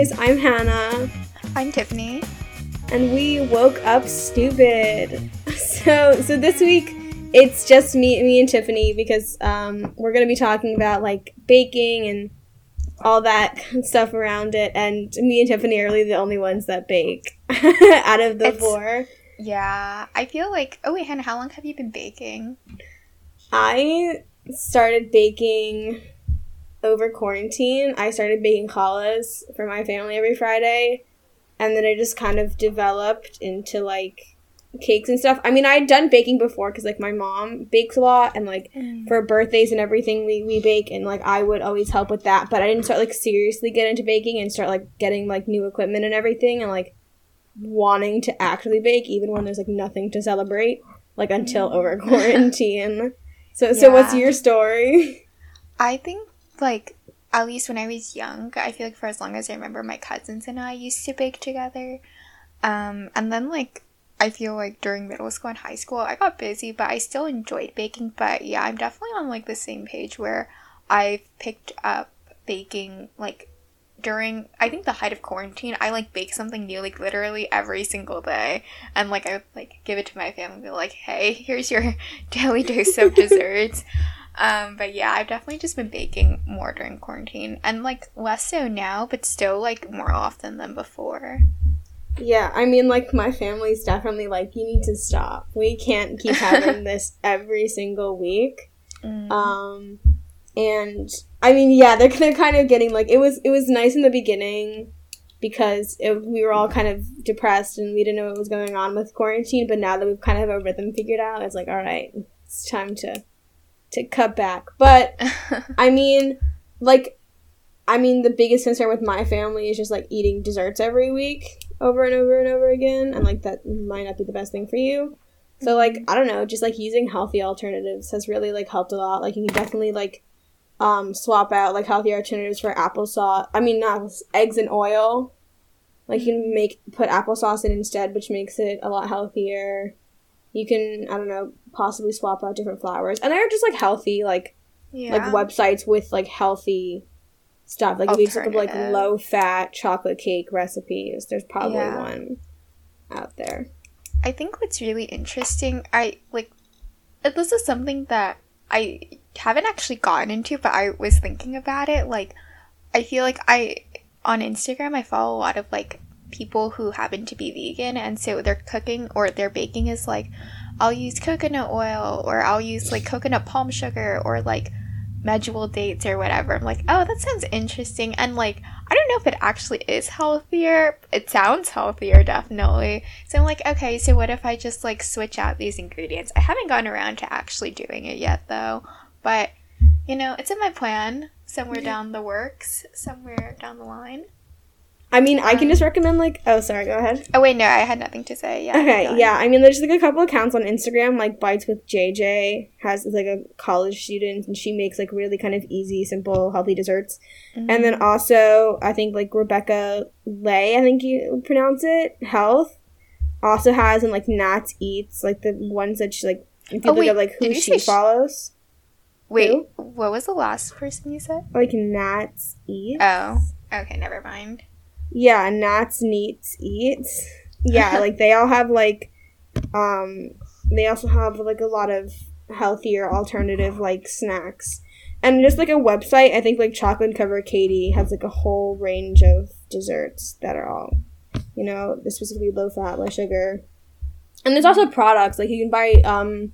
guys. I'm Hannah. I'm Tiffany. And we woke up stupid. So so this week it's just me me and Tiffany because um, we're gonna be talking about like baking and all that stuff around it and me and Tiffany are really the only ones that bake out of the It's- four. Yeah, I feel like. Oh wait, Hannah, how long have you been baking? I started baking over quarantine. I started baking challahs for my family every Friday, and then I just kind of developed into like cakes and stuff. I mean, I had done baking before because like my mom bakes a lot, and like mm. for birthdays and everything, we we bake, and like I would always help with that. But I didn't start like seriously get into baking and start like getting like new equipment and everything, and like wanting to actually bake even when there's like nothing to celebrate like until mm. over quarantine so so what's your story I think like at least when I was young, I feel like for as long as I remember, my cousins and I used to bake together. Um, and then like I feel like during middle school and high school, I got busy, but I still enjoyed baking. But yeah, I'm definitely on like the same page where I've picked up baking like during I think the height of quarantine, I like bake something new like literally every single day, and like I would like give it to my family, be like, "Hey, here's your daily dose of desserts." Um, but yeah, I've definitely just been baking more during quarantine, and like less so now, but still like more often than before. yeah i mean like my family's definitely like you need to stop we can't keep having this every single week Mm. um and i mean yeah they're, they're kind of getting like it was it was nice in the beginning because it, we were all kind of depressed and we didn't know what was going on with quarantine but now that we've kind of a rhythm figured out it's like all right it's time to to cut back but I mean, like, I mean, the biggest concern with my family is just like eating desserts every week over and over and over again, and like that might not be the best thing for you. So like, I don't know, just like using healthy alternatives has really like helped a lot. Like, you can definitely like um swap out like healthy alternatives for applesauce. I mean, not eggs and oil. Like, you can make put applesauce in instead, which makes it a lot healthier. You can, I don't know, possibly swap out different flours, and they're just like healthy, like yeah. like websites with like healthy stuff. Like if you just look up like low fat chocolate cake recipes, there's probably Yeah. one out there. I think what's really interesting, I like, this is something that I haven't actually gotten into, but I was thinking about it. Like, I feel like I, on Instagram, I follow a lot of like people who happen to be vegan, and so their cooking or their baking is like, I'll use coconut oil, or I'll use like coconut palm sugar, or like medjool dates or whatever. I'm like, oh, that sounds interesting. And like, I don't know if it actually is healthier. It sounds healthier, definitely. So I'm like, okay, so what if I just like switch out these ingredients? I haven't gotten around to actually doing it yet though. But, you know, it's in my plan somewhere down the works, somewhere down the line. I mean, I can just recommend like oh sorry, go ahead. Oh, wait, no, I had nothing to say. Yeah. Okay, yeah. I mean, there's like a couple accounts on Instagram, like Bites with JJ has like a college student, and she makes like really kind of easy, simple, healthy desserts. And Mm-hmm. then also, I think like Rebecca Lay, I think you pronounce it, Health, also has and like Nats Eats, like the ones that she like. If you Oh, look wait, at like who she follows, Wait, Who? what was the last person you said? like Nats Eats. Oh, okay, never mind. Yeah, Nats Neats Eats. Yeah, like they all have like um they also have like a lot of healthier alternative like snacks. And just like a website, I think like Chocolate Covered Katie has like a whole range of desserts that are all you know, specifically low fat, low sugar. And there's also products like you can buy um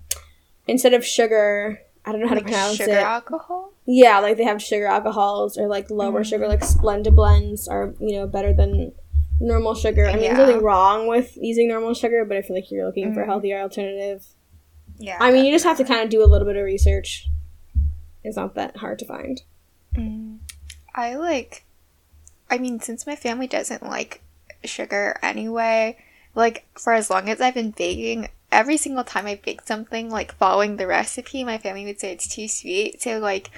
instead of sugar, I don't know how Like to pronounce sugar it. alcohol? Yeah, like they have sugar alcohols or like lower Mm. sugar, like Splenda blends are you know better than normal sugar. I mean, there's nothing wrong with using normal sugar, but I feel like you're looking for a Mm. healthier alternative. Yeah. I mean, you just have to kind of do a little bit of research. It's not that hard to find. Mm. I like, I mean, since my family doesn't like sugar anyway, like for as long as I've been baking, every single time I bake something, like following the recipe, my family would say it's too sweet. So, like,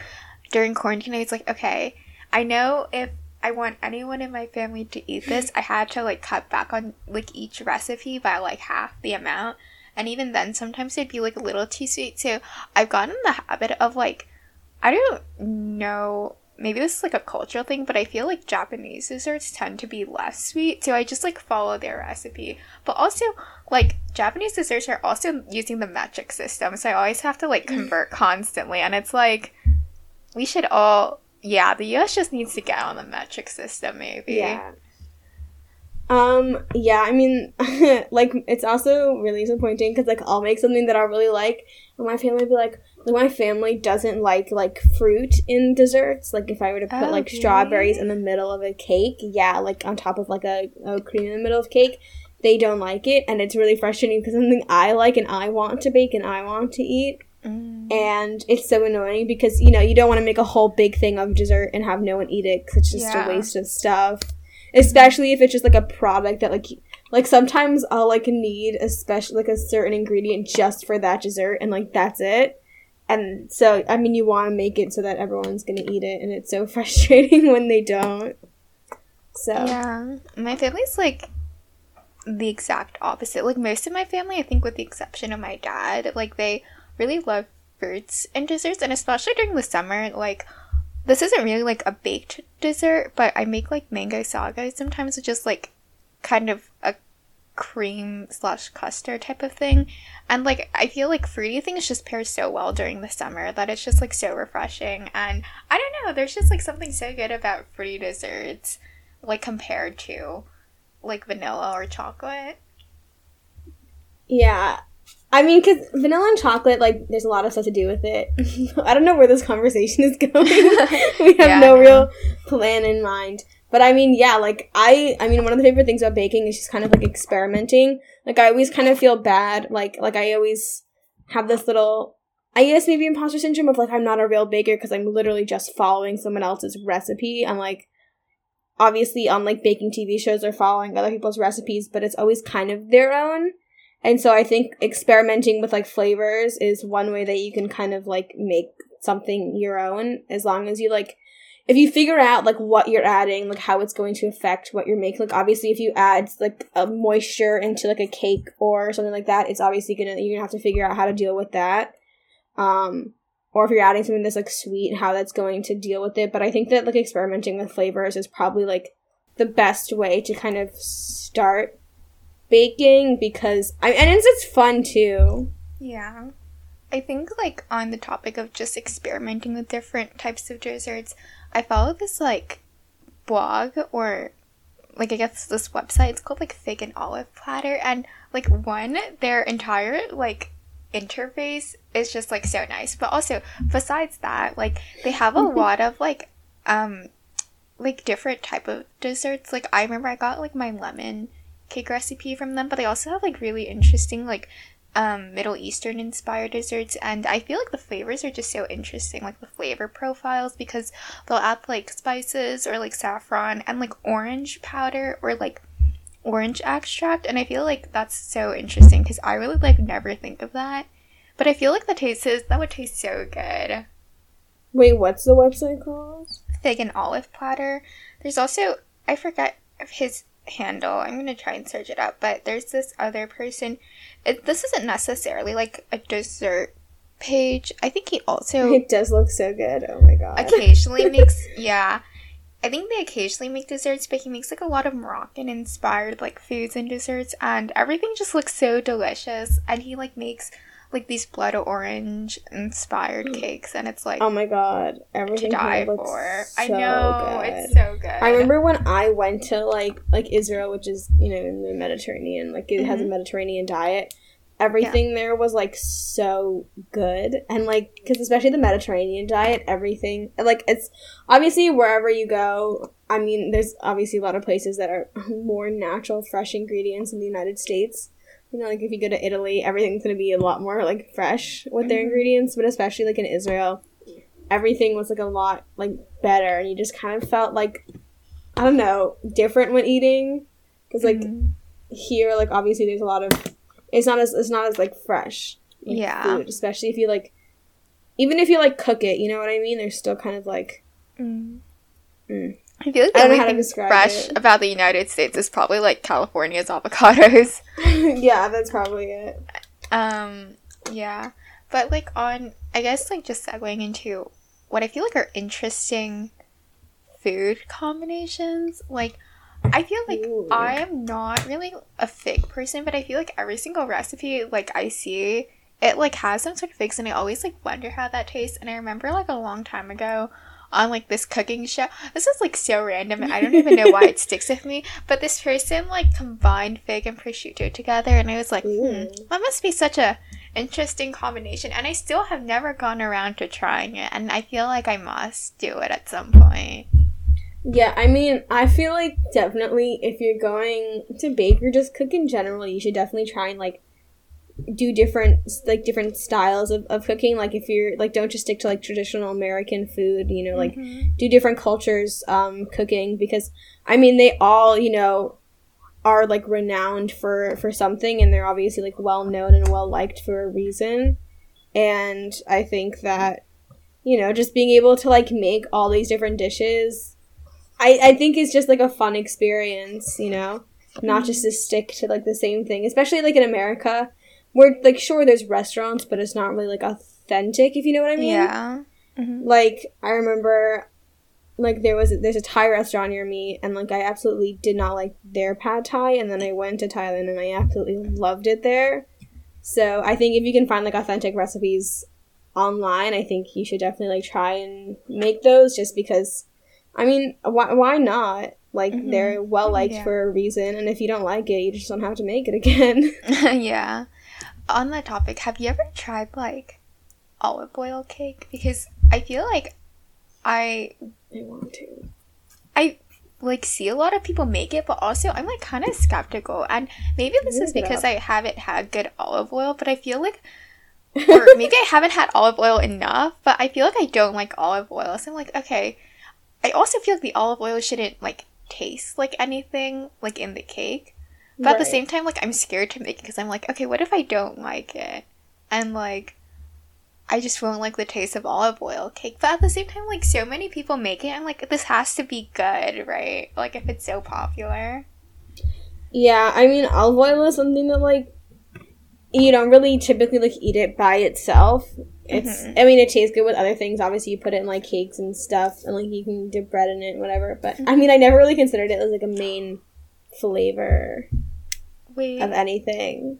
during quarantine, I was like, okay, I know if I want anyone in my family to eat this, I had to like cut back on like each recipe by like half the amount. And even then, sometimes it'd be like a little too sweet. So I've gotten the habit of like, I don't know maybe this is like a cultural thing, but I feel like Japanese desserts tend to be less sweet, so I just like follow their recipe. But also, like Japanese desserts are also using the metric system, so I always have to like Mm. convert constantly, and it's like we should all yeah, the US just needs to get on the metric system maybe. Yeah. Um. Yeah. I mean, like it's also really disappointing because like I'll make something that I really like, and my family will be like, my family doesn't like like fruit in desserts. Like if I were to put Oh, like strawberries in the middle of a cake, yeah, like on top of like a, a cream in the middle of cake, they don't like it, and it's really frustrating because something I like and I want to bake and I want to eat, Mm. and it's so annoying because you know you don't want to make a whole big thing of dessert and have no one eat it because it's just Yeah. a waste of stuff especially if it's just like a product that like like sometimes i'll like need a special like a certain ingredient just for that dessert and like that's it and so i mean you want to make it so that everyone's gonna eat it and it's so frustrating when they don't so Yeah. My family's like the exact opposite. Like most of my family, I think with the exception of my dad, like they really love fruits and desserts and especially during the summer, like this isn't really like a baked dessert, but I make like mango sago sometimes with just like kind of a cream slash custard type of thing. And like I feel like fruity things just pair so well during the summer that it's just like so refreshing. And I don't know, there's just like something so good about fruity desserts, like compared to like vanilla or chocolate. Yeah. I mean, because vanilla and chocolate, like, there's a lot of stuff to do with it. I don't know where this conversation is going. we have Yeah, no I real plan in mind. But I mean, yeah, like, I, I mean, one of the favorite things about baking is just kind of like experimenting. Like, I always kind of feel bad. Like, like I always have this little, I guess maybe imposter syndrome of like, I'm not a real baker because I'm literally just following someone else's recipe. I'm like, obviously on like baking TV shows or following other people's recipes, but it's always kind of their own. And so I think experimenting with like flavors is one way that you can kind of like make something your own as long as you like if you figure out like what you're adding, like how it's going to affect what you're making. Like obviously if you add like a moisture into like a cake or something like that, it's obviously gonna you're gonna have to figure out how to deal with that. Um or if you're adding something that's like sweet, how that's going to deal with it. But I think that like experimenting with flavors is probably like the best way to kind of start baking because I and it's, it's fun too. Yeah. I think like on the topic of just experimenting with different types of desserts, I follow this like blog or like I guess this website. It's called like Fig and Olive Platter and like one their entire like interface is just like so nice. But also besides that, like they have a lot of like um like different type of desserts. Like I remember I got like my lemon cake recipe from them, but they also have like really interesting like um Middle Eastern inspired desserts and I feel like the flavors are just so interesting, like the flavor profiles because they'll add like spices or like saffron and like orange powder or like orange extract and I feel like that's so interesting because I really like never think of that. But I feel like the taste is that would taste so good. Wait, what's the website called? Fig and olive platter. There's also I forget his handle. I'm gonna try and search it up. But there's this other person. It, this isn't necessarily like a dessert page. I think he also It does look so good. Oh my god. occasionally makes yeah. I think they occasionally make desserts, but he makes like a lot of Moroccan inspired like foods and desserts, and everything just looks so delicious. And he like makes like these blood orange inspired mm. cakes, and it's like Oh my god. everything to die looks for. So I know good. it's so good. I remember when I went to like like Israel, which is you know in the Mediterranean, like it has a mm-hmm. Mediterranean diet. Everything there was like so good, and like because especially the Mediterranean diet, everything like it's obviously wherever you go. I mean, there's obviously a lot of places that are more natural, fresh ingredients in the United States. You know, like if you go to Italy, everything's gonna be a lot more like fresh with their Mhm. ingredients, but especially like in Israel, everything was like a lot like better, and you just kind of felt like I don't know, different when eating. Because like Mhm. here, like obviously there's a lot of it's not as it's not as like fresh. like, Yeah. Food, especially if you like, even if you like cook it, you know what I mean. They're still kind of like Mm. Mm. I feel like I the only how thing fresh it. about the United States is probably like California's avocados. yeah, that's probably it. Um, yeah. But like on I guess like just segueing into what I feel like are interesting food combinations. Like, I feel like Ooh. I am not really a fig person, but I feel like every single recipe like I see, it like has some sort of figs, and I always like wonder how that tastes. And I remember like a long time ago on like this cooking show. This is like so random, and I don't even know why it sticks with me. But this person like combined fig and prosciutto together, and I was like, hmm, that must be such a interesting combination. And I still have never gone around to trying it, and I feel like I must do it at some point. Yeah, I mean, I feel like definitely if you're going to bake or just cook in general, you should definitely try and like do different like different styles of, of cooking. Like if you're like don't just stick to like traditional American food, you know, like Mhm. do different cultures um cooking because I mean they all, you know, are like renowned for for something and they're obviously like well known and well liked for a reason. And I think that you know, just being able to like make all these different dishes I, I think it's just like a fun experience, you know? Not just to stick to like the same thing, especially like in America, where like sure there's restaurants, but it's not really like authentic, if you know what I mean. Yeah. Mhm. Like I remember, like there was there's a Thai restaurant near me, and like I absolutely did not like their pad Thai, and then I went to Thailand and I absolutely loved it there. So I think if you can find like authentic recipes online, I think you should definitely like try and make those, just because. I mean, why why not? Like Mhm. they're well liked Yeah. for a reason, and if you don't like it, you just don't have to make it again. yeah. On that topic, have you ever tried like olive oil cake? Because I feel like I I want to. I like see a lot of people make it, but also I'm like kind of skeptical. And maybe this is because. I haven't had good olive oil, but I feel like or maybe I haven't had olive oil enough, but I feel like I don't like olive oil. So I'm like, okay. I also feel like the olive oil shouldn't like taste like anything like in the cake. But at the same time, like I'm scared to make it because I'm like, okay, what if I don't like it? And like, I just won't like the taste of olive oil cake. But at the same time, like so many people make it, I'm like, this has to be good, right? Like if it's so popular. Yeah, I mean, olive oil is something that like you don't really typically like eat it by itself. It's, Mhm. I mean, it tastes good with other things. Obviously, you put it in like cakes and stuff, and like you can dip bread in it, and whatever. But I mean, I never really considered it as like a main flavor Wait, of anything.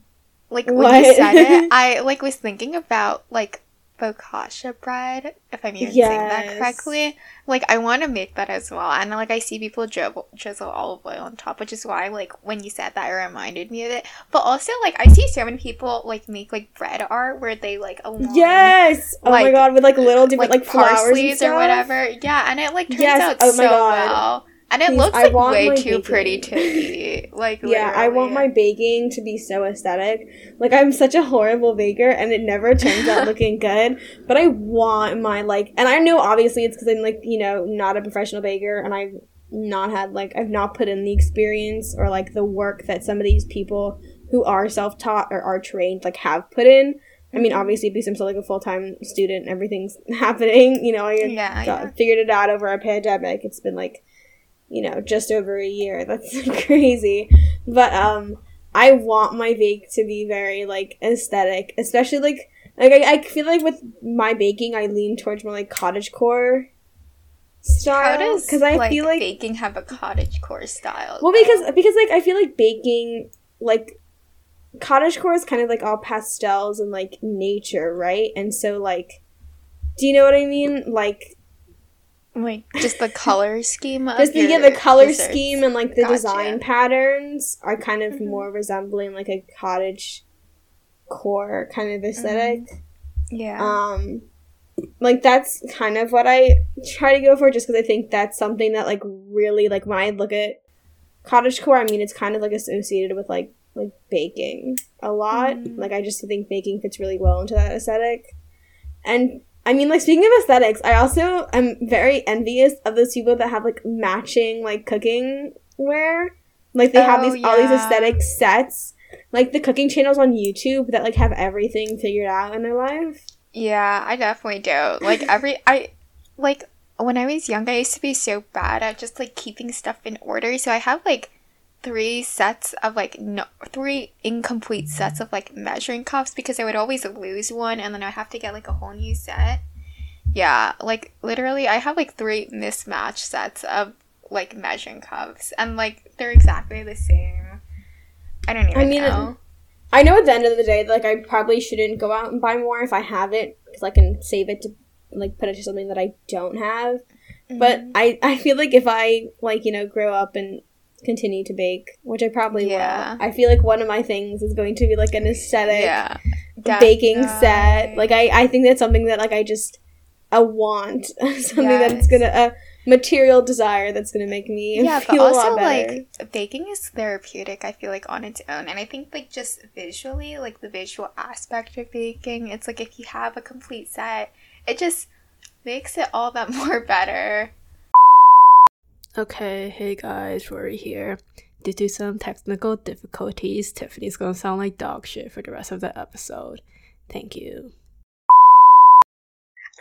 like when What? you said it, I like was thinking about like focaccia bread, if I'm even saying that correctly. Like I want to make that as well, and like I see people drizzle, drizzle olive oil on top, which is why like when you said that, it reminded me of it. But also like I see so many people like make like bread art where they like align Yes. Oh my god, with like little different like, flowers and stuff. or whatever. Yeah, and it like turns Yes, out oh so well. And it Please, looks like way too pretty to eat. Like Yeah, I want my baking to be so aesthetic. Like I'm such a horrible baker, and it never turns out looking good. But I want my like, and I know obviously it's because I'm like you know not a professional baker, and I've not had like I've not put in the experience or like the work that some of these people who are self taught or are trained like have put in. I mean, Mhm. obviously, because I'm still like a full time student, and everything's happening. You know, I Yeah, got, yeah. figured it out over a pandemic. It's been like, you know, just over a year. That's crazy. But um I want my bake to be very like aesthetic, especially like like I, I feel like with my baking I lean towards more like cottage core style because I like, feel like baking have a cottage core style? well though? because because like I feel like baking like cottage core is kind of like all pastels and like nature, right? And so like do you know what I mean? Like like just the color scheme. Of just the, yeah, the color desserts. scheme and like the Gotcha. design patterns are kind of Mhm. more resembling like a cottage core kind of esthetic Yeah. um like that's kind of what i try to go for just because i think that's something that like really like when i look at cottage core i mean it's kind of like associated with like like baking a lot Mm. like i just think baking fits really well into that aesthetic and i mean like speaking of aesthetics i also am very envious of those people that have like matching like cooking wear like they have Oh, these all these aesthetic sets like the cooking channels on youtube that like have everything figured out in their life Yeah, I definitely do. Like every I like when I was young, I used to be so bad at just like keeping stuff in order. So I have like three sets of like no three incomplete sets of like measuring cups because I would always lose one and then I'd have to get like a whole new set. Yeah, like literally, I have like three mismatched sets of like measuring cups, and like they're exactly the same. I don't even I mean, know. I know at the end of the day, like I probably shouldn't go out and buy more if I have it because I can save it to like put it to something that I don't have. But Mhm. I I feel like if I like you know grow up and continue to bake, which I probably Yeah. will, I feel like one of my things is going to be like an aesthetic yeah, baking set. Like I I think that's something that like I just a want something that's gonna a material desire that's gonna make me yeah, but feel a also lot better. like baking is therapeutic. I feel like on its own, and I think like just visually, like the visual aspect of baking, it's like if you have a complete set, it just makes it all that more better. Okay, hey guys, Rory here. Due to some technical difficulties, Tiffany's gonna sound like dog shit for the rest of the episode. Thank you.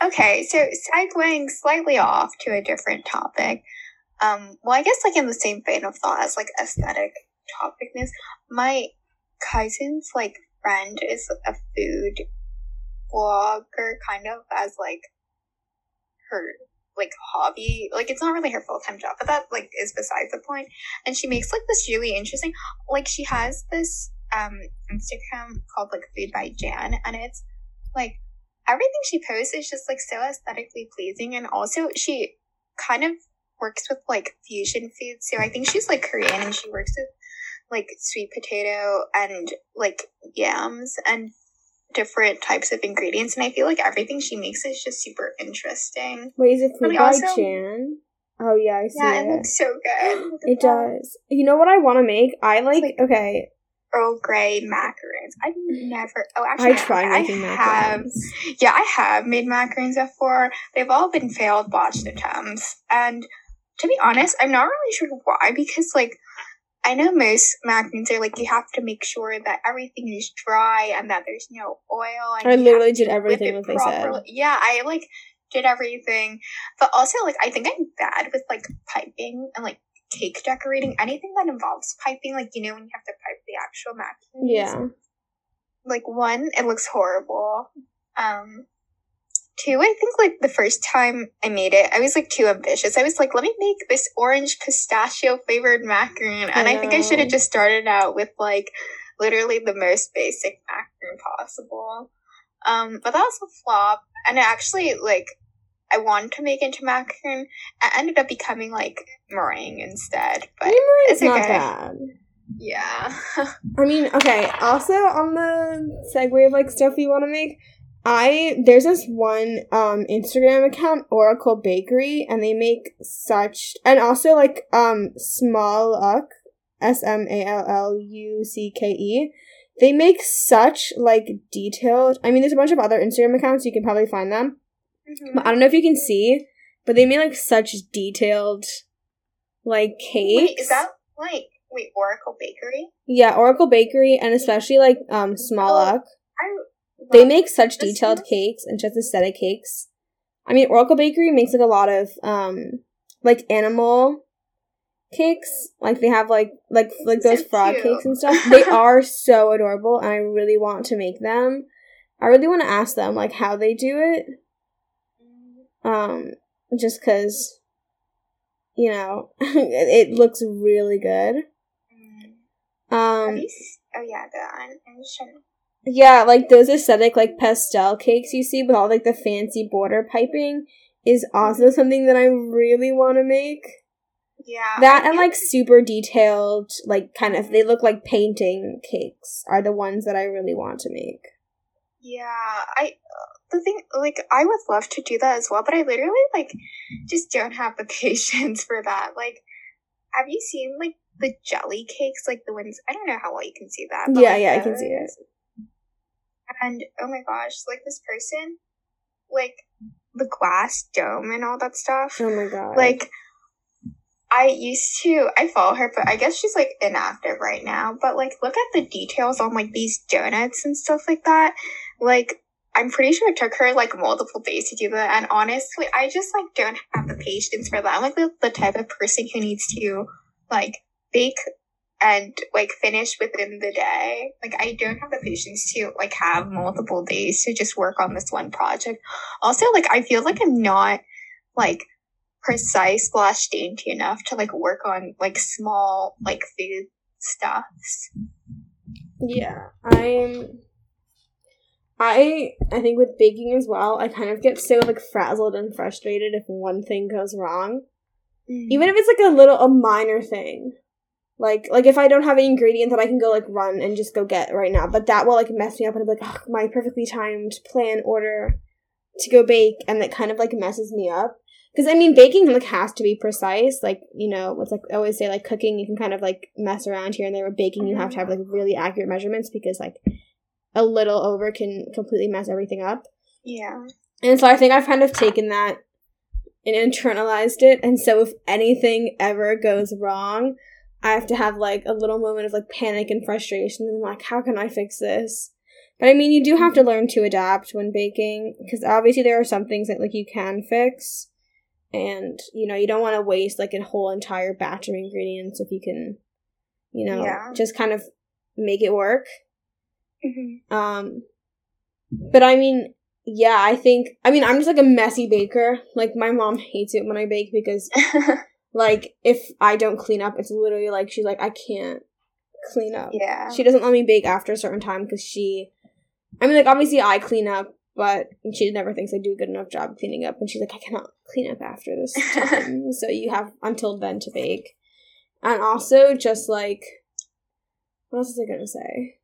Okay, so segueing slightly off to a different topic. Um, well, I guess like in the same vein of thought as like aesthetic topicness, my cousin's like friend is a food blogger, kind of as like her like hobby. Like it's not really her full time job, but that like is besides the point. And she makes like this really interesting. Like she has this um Instagram called like Food by Jan, and it's like everything she posts is just like so aesthetically pleasing and also she kind of works with like fusion foods so i think she's like korean and she works with like sweet potato and like yams and different types of ingredients and i feel like everything she makes is just super interesting Wait, is it food by also- Chan? Oh yeah, I see yeah it. it looks so good It does. You know what I want to make? I like. like- okay, earl grey macaroons i've never oh actually I tried I making have macarons. Yeah, I have made macaroons before. They've all been failed botched attempts. And to be honest, I'm not really sure why because like I know most macaroons are like you have to make sure that everything is dry and that there's no oil. And I literally did everything that they said. Yeah, I like did everything, but also like I think I'm bad with like piping and like cake decorating. Anything that involves piping, like you know when you have to pipe the actual macaroons Yeah. like one it looks horrible um two i think like the first time i made it i was like too ambitious i was like let me make this orange pistachio flavored macaroon and i, think i should have just started out with like literally the most basic macaroon possible um but that was a flop and it actually like i wanted to make into macaroon it ended up becoming like meringue instead but it's not okay. bad. yeah I mean, okay. Also, on the segue of like stuff you want to make, I there's this one um Instagram account Oracle Bakery, and they make such and also like um Small S M A L L U C K E. They make such like detailed. I mean, there's a bunch of other Instagram accounts you can probably find them. But I don't know if you can see, but they made like such detailed like cakes. wait is that like wait oracle bakery Yeah, Oracle Bakery and especially like um Smalluk. I They make such detailed cakes and just aesthetic cakes. I mean, Oracle Bakery makes like a lot of um like animal cakes. Like they have like like like So those frog cute. cakes and stuff. They are so adorable and I really want to make them. I really want to ask them like how they do it. Um just cuz you know, it, it looks really good. Have Um oh yeah, the I'm, I'm just trying to- Yeah, like those aesthetic like pastel cakes you see with all like the fancy border piping is also something that I really want to make. yeah That and like super detailed, like kind of they look like painting cakes are the ones that I really want to make. yeah I uh, the thing like I would love to do that as well, but I literally like just don't have the patience for that. Like, have you seen like the jelly cakes, like the ones I don't know how well you can see that. but, Yeah, like, yeah, I can see it. And oh my gosh, like this person, like the glass dome and all that stuff. Oh my god! like I used to I follow her, but I guess she's like inactive right now. But like look at the details on like these donuts and stuff like that. Like I'm pretty sure it took her like multiple days to do that. And honestly, I just like don't have the patience for that. I'm like the, the type of person who needs to like bake and like finish within the day. Like I don't have the patience to like have multiple days to just work on this one project. Also, like I feel like I'm not like precise slash dainty enough to like work on like small like food stuffs. Yeah, I'm. I I think with baking as well, I kind of get so like frazzled and frustrated if one thing goes wrong, mm. even if it's like a little a minor thing. Like like if I don't have an ingredient that I can go like run and just go get right now, but that will like mess me up and I'm like oh, my perfectly timed plan order to go bake and that kind of like messes me up. Because I mean, baking like has to be precise. Like you know, what's like I always say, like cooking, you can kind of like mess around here and there. With baking, you have to have like really accurate measurements because like a little over can completely mess everything up. Yeah. And so I think I've kind of taken that and internalized it. And so if anything ever goes wrong, I have to have like a little moment of like panic and frustration. And like, how can I fix this? But I mean, you do have to learn to adapt when baking because obviously there are some things that like you can fix. And you know, you don't want to waste like a whole entire batch of ingredients if you can, you know, Yeah. just kind of make it work. Mhm. Um, but I mean, yeah, I think I mean I'm just like a messy baker. Like my mom hates it when I bake because like if I don't clean up, it's literally like she's like I can't clean up. yeah. She doesn't let me bake after a certain time because she. I mean, like obviously I clean up, but she never thinks I do a good enough job cleaning up, and she's like I cannot clean up after this time, so you have until then to bake. And also, just like, what else was I gonna say?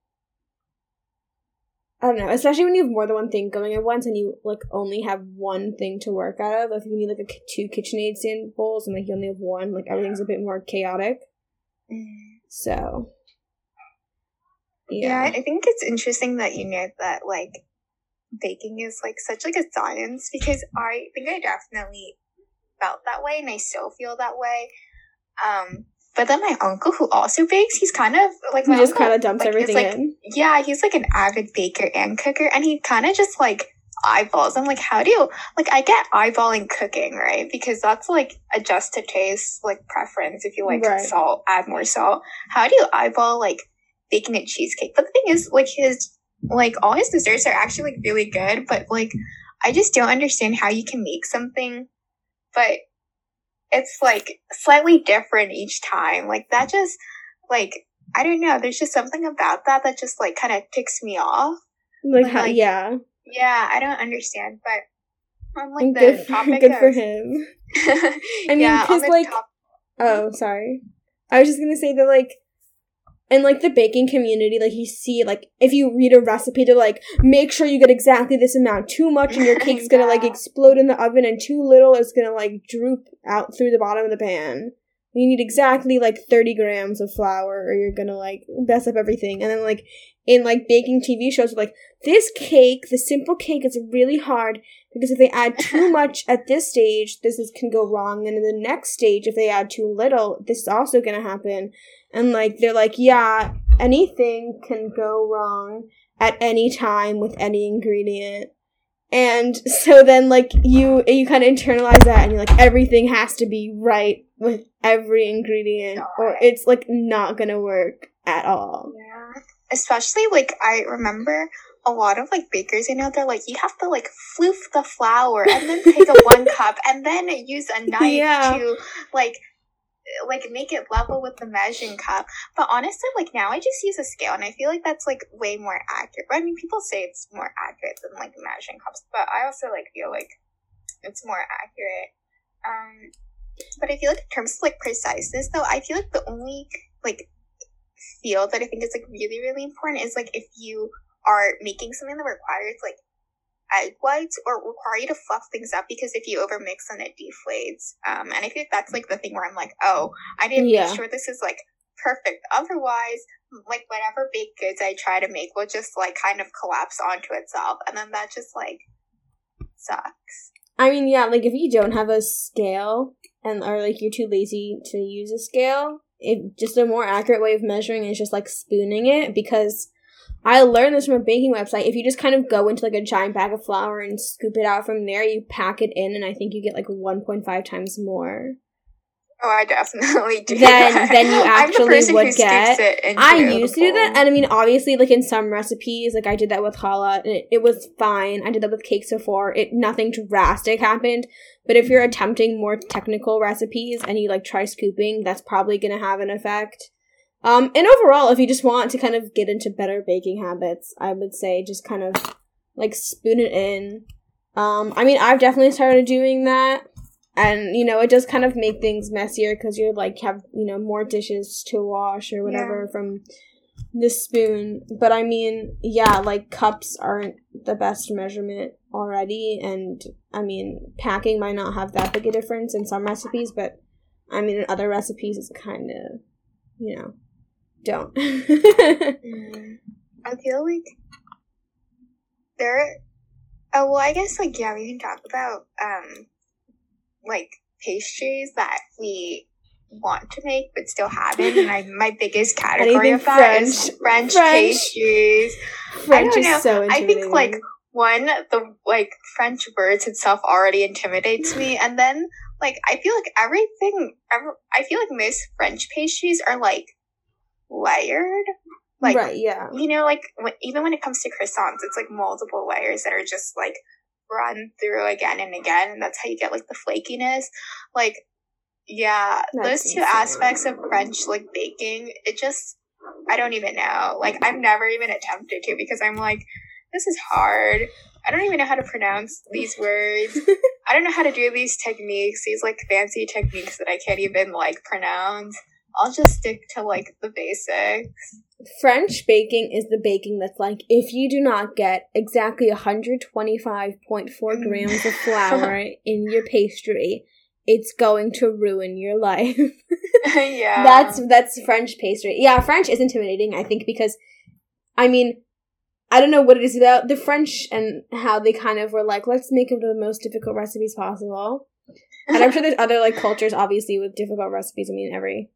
I don't know, especially when you have more than one thing going at once and you like only have one thing to work out of. Like if you need like a, two KitchenAid stand bowls and like you only have one, like everything's a bit more chaotic. Mm. So, Yeah, yeah, I think it's interesting that you know that like baking is like such like a science because I think I definitely felt that way and I still feel that way. Um, but then my uncle who also bakes, he's kind of like he just kind of dumps like, everything like, in. Yeah, he's like an avid baker and cooker, and he kind of just like eyeballs. I'm like, how do you like? I get eyeballing cooking, right? Because that's like adjust to taste, like preference. If you like Right. salt, add more salt. How do you eyeball like baking a cheesecake? But the thing is, like his like all his desserts are actually like really good, but like I just don't understand how you can make something, but it's like slightly different each time. Like that just like I don't know. There's just something about that that just like kind of ticks me off. Like, But, how, like, yeah, Yeah, I don't understand, but on like And the good, for, topic good of, for him. I mean, yeah, on 'cause, the like- top- Oh, sorry. I was just gonna say that, like, in like the baking community, like you see, like if you read a recipe, to like make sure you get exactly this amount. Too much, and your cake's gonna like explode in the oven, and too little, it's gonna like droop out through the bottom of the pan. You need exactly like thirty grams of flour, or you're gonna like mess up everything. And then like in like baking TV shows, like this cake, the simple cake, is really hard because if they add too much at this stage, this is, can go wrong. And in the next stage, if they add too little, this is also going to happen. And like, they're like, yeah, anything can go wrong at any time with any ingredient. And so then like you, you kind of internalize that and you're like, everything has to be right with every ingredient or it's like not going to work at all. Yeah. Especially like I remember a lot of like bakers, you know, they're like you have to like floof the flour and then take a one cup and then use a knife Yeah. to like like make it level with the measuring cup. But honestly, like now I just use a scale and I feel like that's like way more accurate. But I mean people say it's more accurate than like measuring cups, but I also like feel like it's more accurate. Um but I feel like in terms of like preciseness though, I feel like the only like field that I think is like really, really important is like if you are making something that requires like egg whites or require you to fluff things up because if you overmix then it deflates. Um, and I feel like that's like the thing where I'm like, oh, I didn't Yeah. make sure this is like perfect. Otherwise, like whatever baked goods I try to make will just like kind of collapse onto itself, and then that just like sucks. I mean, yeah, like if you don't have a scale and or like you're too lazy to use a scale, it just a more accurate way of measuring is just like spooning it because I learned this from a baking website. If you just kind of go into like a giant bag of flour and scoop it out from there, you pack it in and I think you get like 1.5 times more. Oh, I definitely do. then that. then you I'm the actually person would get. scoops it into I used to do that, and I mean, obviously, like in some recipes, like I did that with challah, and it, it was fine. I did that with cakes before. It nothing drastic happened, but if you're attempting more technical recipes and you like try scooping, that's probably gonna have an effect. Um, and overall, if you just want to kind of get into better baking habits, I would say just kind of like spoon it in. Um, I mean, I've definitely started doing that and you know it does kind of make things messier because you're like have you know more dishes to wash or whatever from the spoon. But i mean yeah like cups aren't the best measurement already. And i mean packing might not have that big a difference in some recipes but i mean in other recipes it's kind of you know don't. Mm, I feel like there. Oh well, I guess like yeah, we can talk about um, like pastries that we want to make but still haven't. And I, my biggest category Anything of that is French. French, French. pastries. french don't is know. so I think, like, One, the like French words itself already intimidates me, and then like I feel like everything. Ever, I feel like most French pastries are like layered. Like right yeah you know, like when, even when it comes to croissants, it's like multiple layers that are just like run through again and again, and that's how you get like the flakiness. Like, yeah, That's those two insane. aspects of French like baking, it just I don't even know. Like, I've never even attempted to because I'm like, this is hard. I don't even know how to pronounce these words. I don't know how to do these techniques, these like fancy techniques that I can't even like pronounce. I'll just stick to like the basics. French baking is the baking that's like if you do not get exactly 125.4 Mm. grams of flour in your pastry, it's going to ruin your life. yeah. that's that's French pastry. Yeah, French is intimidating, I think, because I mean, I don't know what it is about the French and how they kind of were like, let's make it the most difficult recipes possible. And I'm sure there's other like cultures, obviously, with difficult recipes. I mean, every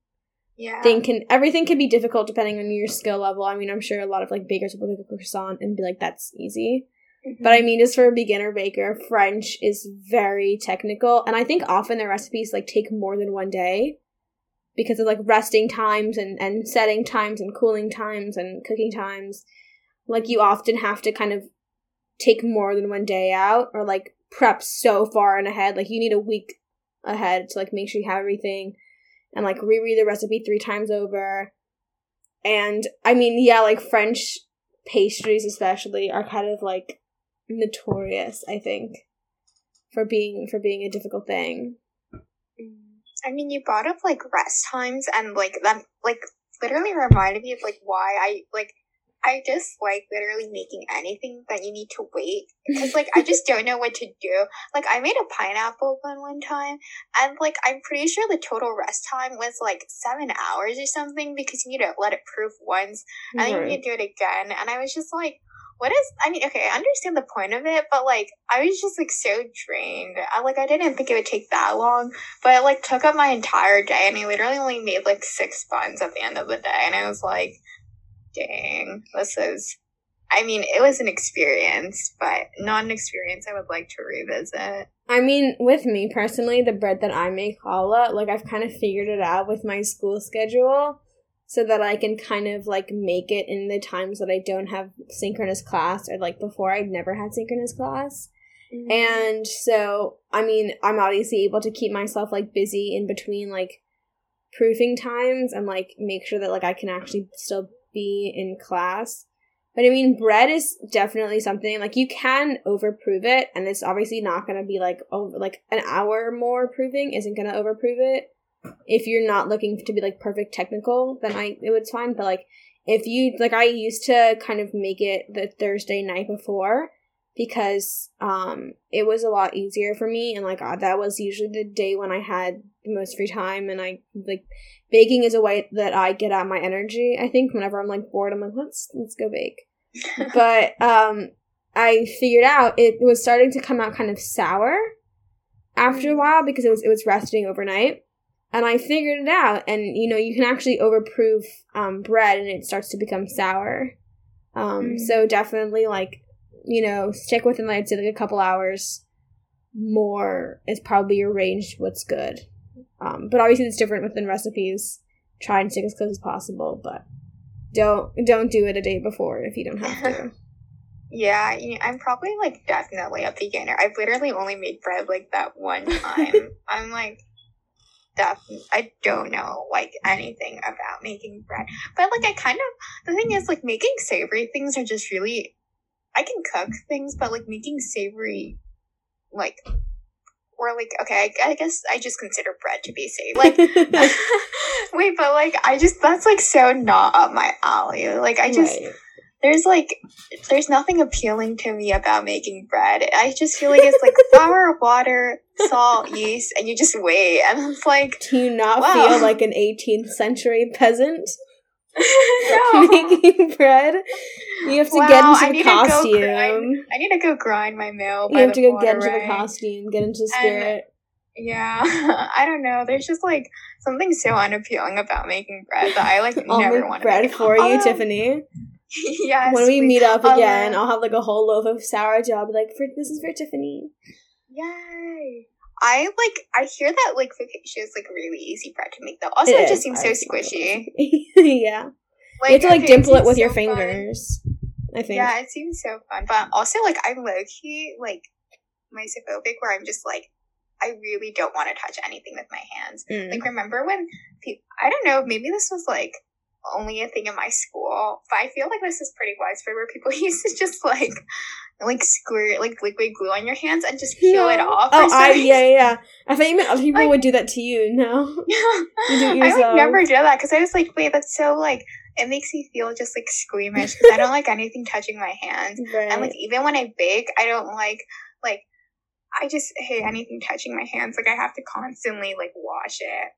yeah. thing can everything can be difficult depending on your skill level. I mean, I'm sure a lot of like bakers will look at a croissant and be like, "That's easy." Mm-hmm. But I mean, just for a beginner baker, French is very technical, and I think often their recipes like take more than one day because of like resting times and and setting times and cooling times and cooking times. Like you often have to kind of take more than one day out or like prep so far in ahead. Like you need a week ahead to like make sure you have everything and like reread the recipe three times over. And I mean, yeah, like French pastries especially are kind of like notorious, I think, for being for being a difficult thing. Mm. I mean, you brought up like rest times, and like that, like literally reminded me of like why I like. I just like literally making anything that you need to wait because like I just don't know what to do. Like I made a pineapple bun one time, and like I'm pretty sure the total rest time was like seven hours or something because you need to let it proof once, and then you need to do it again. And I was just like, what is? I mean, okay, I understand the point of it, but like I was just like so drained. I like I didn't think it would take that long, but it like took up my entire day, and I literally only made like six buns at the end of the day, and I was like, dang, this is. I mean, it was an experience, but not an experience I would like to revisit. I mean, with me personally, the bread that I make challah, like I've kind of figured it out with my school schedule so that I can kind of like make it in the times that I don't have synchronous class or like before I'd never had synchronous class. Mm-hmm. And so, I mean, I'm obviously able to keep myself like busy in between like proofing times and like make sure that like I can actually still be in class. But I mean, bread is definitely something like you can overprove it, and it's obviously not going to be like over like an hour more proving isn't going to overprove it. If you're not looking to be like perfect technical, then I it was fine. But like if you like, I used to kind of make it the Thursday night before because um it was a lot easier for me, and like uh, that was usually the day when I had the most free time, and I like baking is a way that I get out my energy. I think whenever I'm like bored, I'm like let's let's go bake but um I figured out it was starting to come out kind of sour after a while because it was it was resting overnight. And I figured it out and you know, you can actually overproof um bread and it starts to become sour. Um Mm. so definitely like you know, stick within like I'd say like a couple hours more is probably your range what's good. Um, but obviously, it's different within recipes. Try and stick as close as possible, but don't don't do it a day before if you don't have to. Yeah, you know, I'm probably like definitely a beginner. I've literally only made bread like that one time. I'm like, def- I don't know like anything about making bread, but like I kind of the thing is like making savory things are just really. I can cook things, but like making savory, like, or like okay, I, I guess I just consider bread to be savory. Like, wait, but like I just that's like so not up my alley. Like I just Right. there's like there's nothing appealing to me about making bread. I just feel like it's like flour, water, salt, yeast, and you just wait. And it's like Do you not Wow. feel like an 18th century peasant no. making bread? You have to Wow, get I into the go costume. grind- I need to go grind my mill. You have to go get into the costume, get into the And- spirit. Yeah, I don't know. There's just like something so unappealing about making bread that I like never want bread to make. for you, Although- Tiffany. yes, when we meet up Although- again, I'll have like a whole loaf of sourdough. I'll be like, for, "This is for Tiffany." Yay! I like. I hear that like focaccia is like really easy bread to make though. Also, it just seems so squishy. yeah, Like, you have to like okay, it dimple it seems with your so fun. fingers. I think. Yeah, it seems so fun. But also, like, I'm low key like mysophobic, where I'm just like, I really don't want to touch anything with my hands. Mm. Like, remember when pe- I don't know, maybe this was like only a thing in my school, but I feel like this is pretty widespread where people used to just like like squirt like liquid glue on your hands and just peel it off. Oh, I yeah yeah. yeah. I thought you meant other people Like- would do that to you. No. do it I would never do that because I was like, wait, that's so like it makes me feel just like squeamish because I don't like anything touching my hands. Right. And like even when I bake, I don't like like I just hate anything touching my hands. Like I have to constantly like wash it.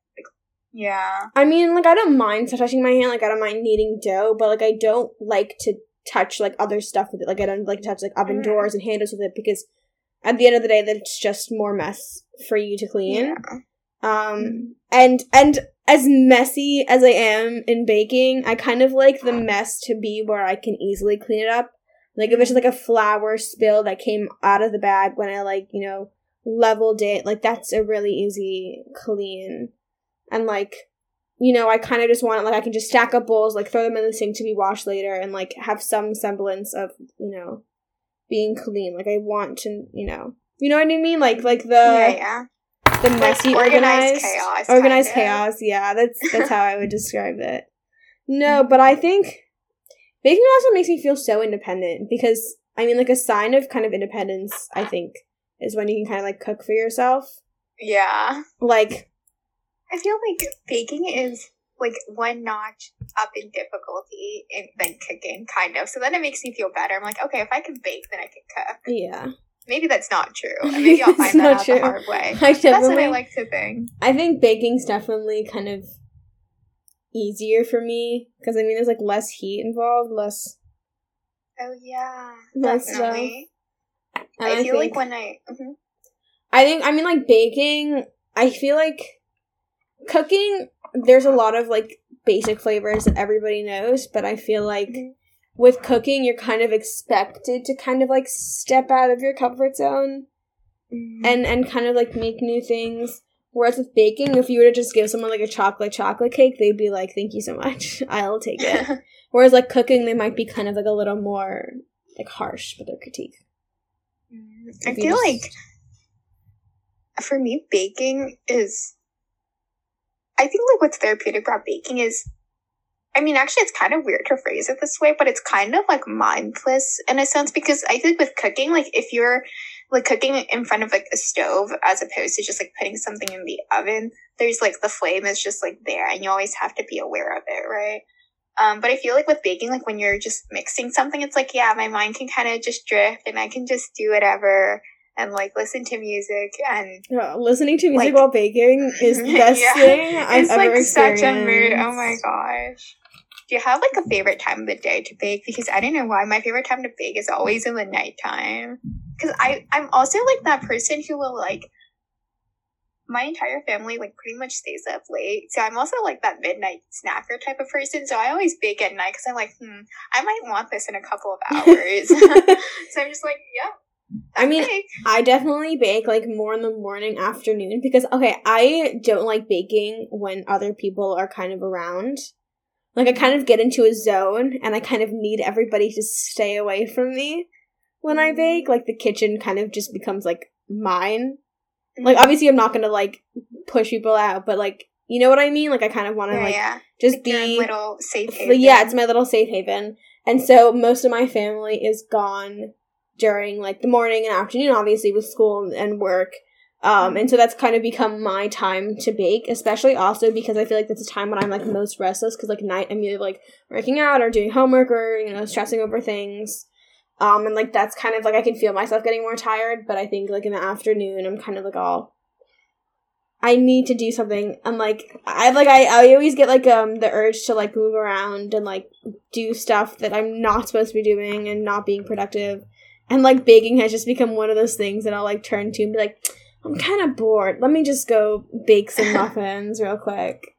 Yeah. I mean, like I don't mind touching my hand. Like I don't mind kneading dough, but like I don't like to touch like other stuff with it. Like I don't like to touch like oven Mm. doors and handles with it because at the end of the day, that's just more mess for you to clean. Yeah. Um, and and as messy as I am in baking, I kind of like the mess to be where I can easily clean it up. Like if it's like a flour spill that came out of the bag when I like you know leveled it, like that's a really easy clean. And like, you know, I kind of just want like I can just stack up bowls, like throw them in the sink to be washed later, and like have some semblance of you know being clean. Like I want to, you know, you know what I mean? Like like the yeah, yeah. the messy organized organized chaos, organized chaos yeah that's that's how i would describe it no mm-hmm. but i think baking also makes me feel so independent because i mean like a sign of kind of independence i think is when you can kind of like cook for yourself Yeah. like I feel like baking is like one notch up in difficulty in than cooking, kind of. So then it makes me feel better. I'm like, okay, if I can bake, then I can cook. yeah Maybe that's not true. Maybe I'll find that out true. the hard way. i That's what I like to think. i think baking's definitely kind of easier for me because i mean there's like less heat involved less Oh yeah, Less definitely. and I feel think- like when I mhm. I think I mean like baking, I feel like cooking there's a lot of like basic flavors that everybody knows, but I feel like Mhm. with cooking you're kind of expected to kind of like step out of your comfort zone and and kind of like make new things. Whereas with baking, if you were to just give someone like a chocolate chocolate cake, they'd be like, "Thank you so much, I'll take it." Whereas like cooking, they might be kind of like a little more like harsh with their critique. I If you feel just- like for me, baking is. I think like what's therapeutic about baking is, I mean, actually, it's kind of weird to phrase it this way, but it's kind of like mindless in a sense because I think with cooking, like if you're like cooking in front of like a stove as opposed to just like putting something in the oven, there's like the flame is just like there, and you always have to be aware of it, right? Um, but I feel like with baking, like when you're just mixing something, it's like, yeah, my mind can kind of just drift and I can just do whatever and like listen to music and Yeah, listening to music Like- while baking is the best Yeah. thing I've it's ever like experienced. such a mood. Oh my gosh. Do you have like a favorite time of the day to bake? Because I don't know why my favorite time to bake is always in the nighttime. Because I I'm also like that person who will like my entire family like pretty much stays up late. So I'm also like that midnight snacker type of person. So I always bake at night because I'm like, hmm, I might want this in a couple of hours. so I'm just like, yeah. I mean, Okay. I definitely bake like more in the morning, afternoon because okay, I don't like baking when other people are kind of around. Like I kind of get into a zone and I kind of need everybody to stay away from me when I bake. Like the kitchen kind of just becomes like mine. Like mm-hmm. obviously I'm not going to like push people out, but like you know what I mean? Like I kind of want to yeah, like yeah. just Like be little safe haven. yeah, it's my little safe haven. And so most of my family is gone during like the morning and afternoon, obviously with school and work. Um, and so that's kind of become my time to bake, especially also because I feel like that's a time when I'm like most restless because like night I'm either like working out or doing homework or you know stressing over things. Um, and like that's kind of like I can feel myself getting more tired, but I think like in the afternoon I'm kind of like all I need to do something. I'm like I like I, I always get like um the urge to like move around and like do stuff that I'm not supposed to be doing and not being productive. And like baking has just become one of those things that I'll like turn to and be like, I'm kind of bored. Let me just go bake some muffins real quick.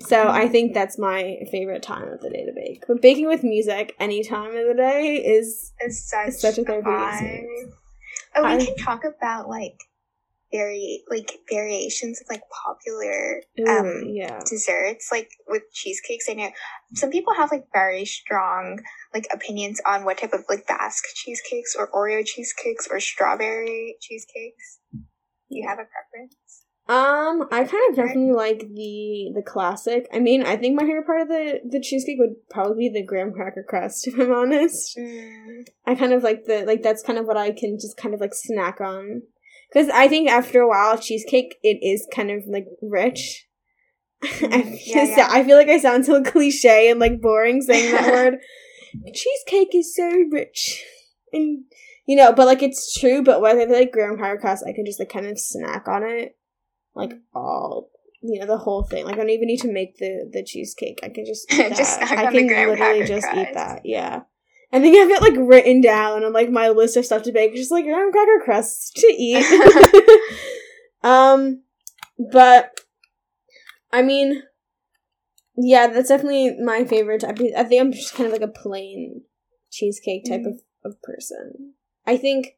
So I think that's my favorite time of the day to bake. But baking with music any time of the day is It's such, such a therapeutic Oh, we can talk about like vari like variations of like popular ooh, um yeah. desserts like with cheesecakes i know some people have like very strong like opinions on what type of like basque cheesecakes or oreo cheesecakes or strawberry cheesecakes you have a preference Um, I kind of definitely like the the classic. I mean, I think my favorite part of the the cheesecake would probably be the graham cracker crust. If I'm honest, mm. I kind of like the like that's kind of what I can just kind of like snack on. Because I think after a while, cheesecake it is kind of like rich. I, Mm, feel yeah, yeah. I feel like I sound so cliche and like boring saying that word. Cheesecake is so rich, and you know, but like it's true. But whether I feel like graham cracker crust, I can just like kind of snack on it, like all you know the whole thing. Like I don't even need to make the the cheesecake. I can just. Just snack I can literally just eat that. Yeah. And then I have it like written down on like my list of stuff to bake, just like graham cracker crusts to eat. um, but I mean, yeah, that's definitely my favorite. I I think I'm just kind of like a plain cheesecake type of, of person. I think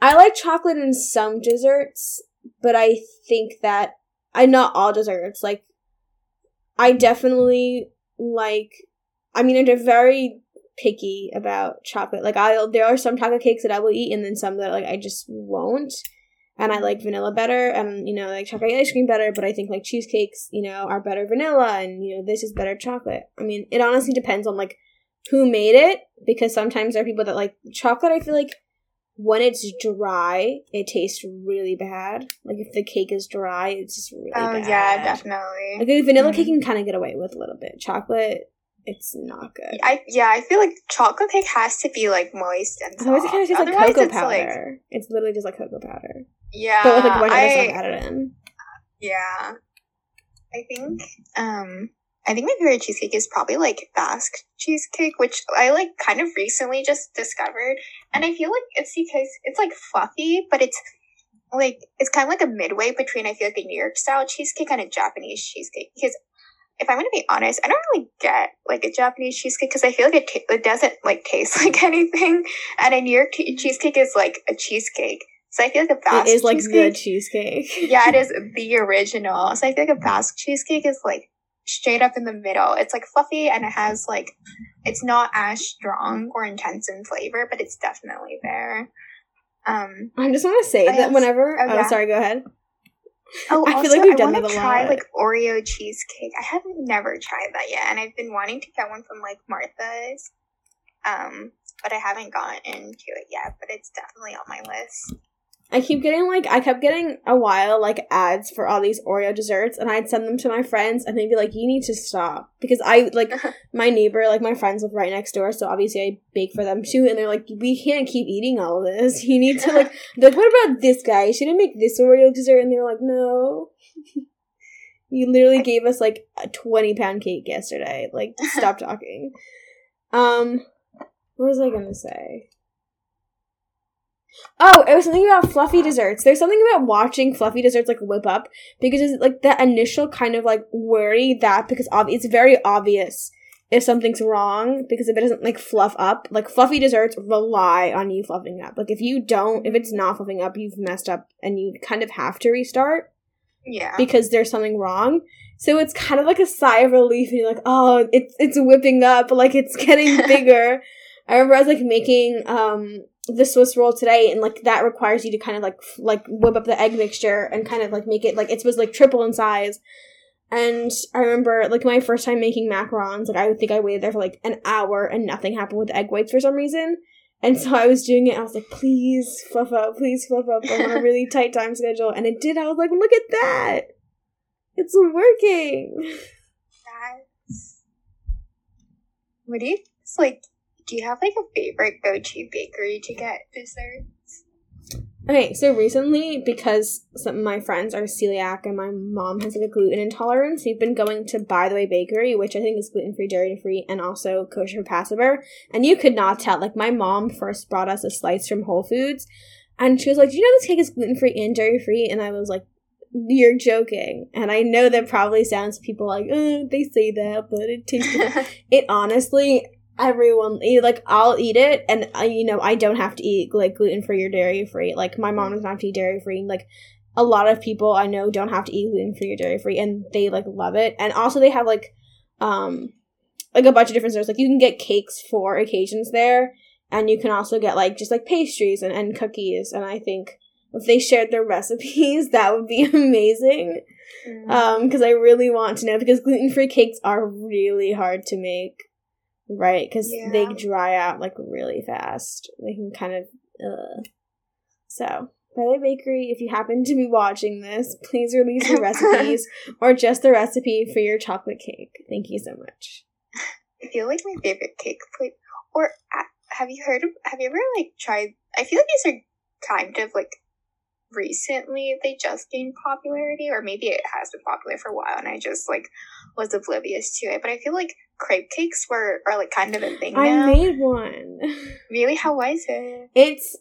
I like chocolate in some desserts, but I think that I not all desserts. Like I definitely like. I mean, I'm very picky about chocolate. Like I, there are some chocolate cakes that I will eat, and then some that like I just won't. And I like vanilla better, and you know, like chocolate ice cream better. But I think like cheesecakes, you know, are better vanilla, and you know, this is better chocolate. I mean, it honestly depends on like who made it, because sometimes there are people that like chocolate. I feel like when it's dry, it tastes really bad. Like if the cake is dry, it's just really oh bad. yeah definitely Like a vanilla Mhm. cake can kind of get away with a little bit. Chocolate, it's not good. I yeah, I feel like chocolate cake has to be like moist and soft. Otherwise, it kind of tastes like cocoa it's powder. like it's literally just like cocoa powder, yeah, but with like one other I, stuff added in. Yeah. I think um I think my favorite cheesecake is probably like Basque cheesecake, which I like kind of recently just discovered. And I feel like it's because it's like fluffy, but it's like it's kind of like a midway between I feel like a New York style cheesecake and a Japanese cheesecake. Because if I'm gonna be honest, I don't really get like a Japanese cheesecake because I feel like it, ta- it doesn't like taste like anything, and a New York t- cheesecake is like a cheesecake. So I feel like a Basque It is like the cheesecake. yeah, it is the original. So I feel like a Basque cheesecake is like straight up in the middle. It's like fluffy and it has like it's not as strong or intense in flavor, but it's definitely there. Um I just want to say that whenever. oh, Oh, yeah. sorry. Go ahead. Oh I feel like we've I done want that a try lot. like Oreo cheesecake. I have never tried that yet and I've been wanting to get one from like Martha's. Um but I haven't gotten into it yet, but it's definitely on my list. I keep getting like I kept getting a while like ads for all these Oreo desserts, and I'd send them to my friends, and they'd be like, "You need to stop," because I like my neighbor, like my friends live right next door, so obviously I bake for them too, and they're like, "We can't keep eating all this. You need to like." like, what about this guy? Shouldn't make this Oreo dessert, and they're like, "No." You literally gave us like a twenty pound cake yesterday. Like, stop talking. Um, what was I gonna say? Oh, it was something about fluffy desserts. There's something about watching fluffy desserts like whip up because it's like the initial kind of like worry that because ob- it's very obvious if something's wrong because if it doesn't like fluff up, like fluffy desserts rely on you fluffing up. Like if you don't, if it's not fluffing up, you've messed up and you kind of have to restart Yeah. because there's something wrong. So it's kind of like a sigh of relief, and you're like, oh, it's it's whipping up, like it's getting bigger. I remember I was like making um the Swiss roll today, and like that requires you to kind of like f- like whip up the egg mixture and kind of like make it like it's was like triple in size. And I remember like my first time making macarons, like I would think I waited there for like an hour and nothing happened with the egg whites for some reason. And so I was doing it. I was like, please fluff up, please fluff up. I'm on a really tight time schedule, and it did. I was like, look at that, it's working. That's. What do you like? Do you have like a favorite go-to bakery to get desserts? Okay, so recently, because some of my friends are celiac and my mom has like a gluten intolerance, we've been going to By the Way Bakery, which I think is gluten free, dairy free, and also kosher Passover. And you could not tell. Like my mom first brought us a slice from Whole Foods, and she was like, "Do you know this cake is gluten free and dairy free?" And I was like, "You're joking." And I know that probably sounds to people like, "Uh, they say that, but it tastes." it honestly everyone like i'll eat it and uh, you know i don't have to eat like gluten free or dairy free like my mom doesn't have to eat dairy free like a lot of people i know don't have to eat gluten free or dairy free and they like love it. And also they have like um like a bunch of different stores like you can get cakes for occasions there and you can also get like just like pastries and, and cookies. And i think if they shared their recipes that would be amazing. Mm. um because i really want to know because gluten-free cakes are really hard to make right because they dry out like really fast they can kind of uh. so by the bakery if you happen to be watching this please release your recipes or just the recipe for your chocolate cake thank you so much I feel like my favorite cake flavor. Or have you heard of? Have you ever like tried? I feel like these are kind of like recently they just gained popularity, or maybe it has been popular for a while, and I just like was oblivious to it. But I feel like crepe cakes were are like kind of a thing i now. made one really, how was it? it's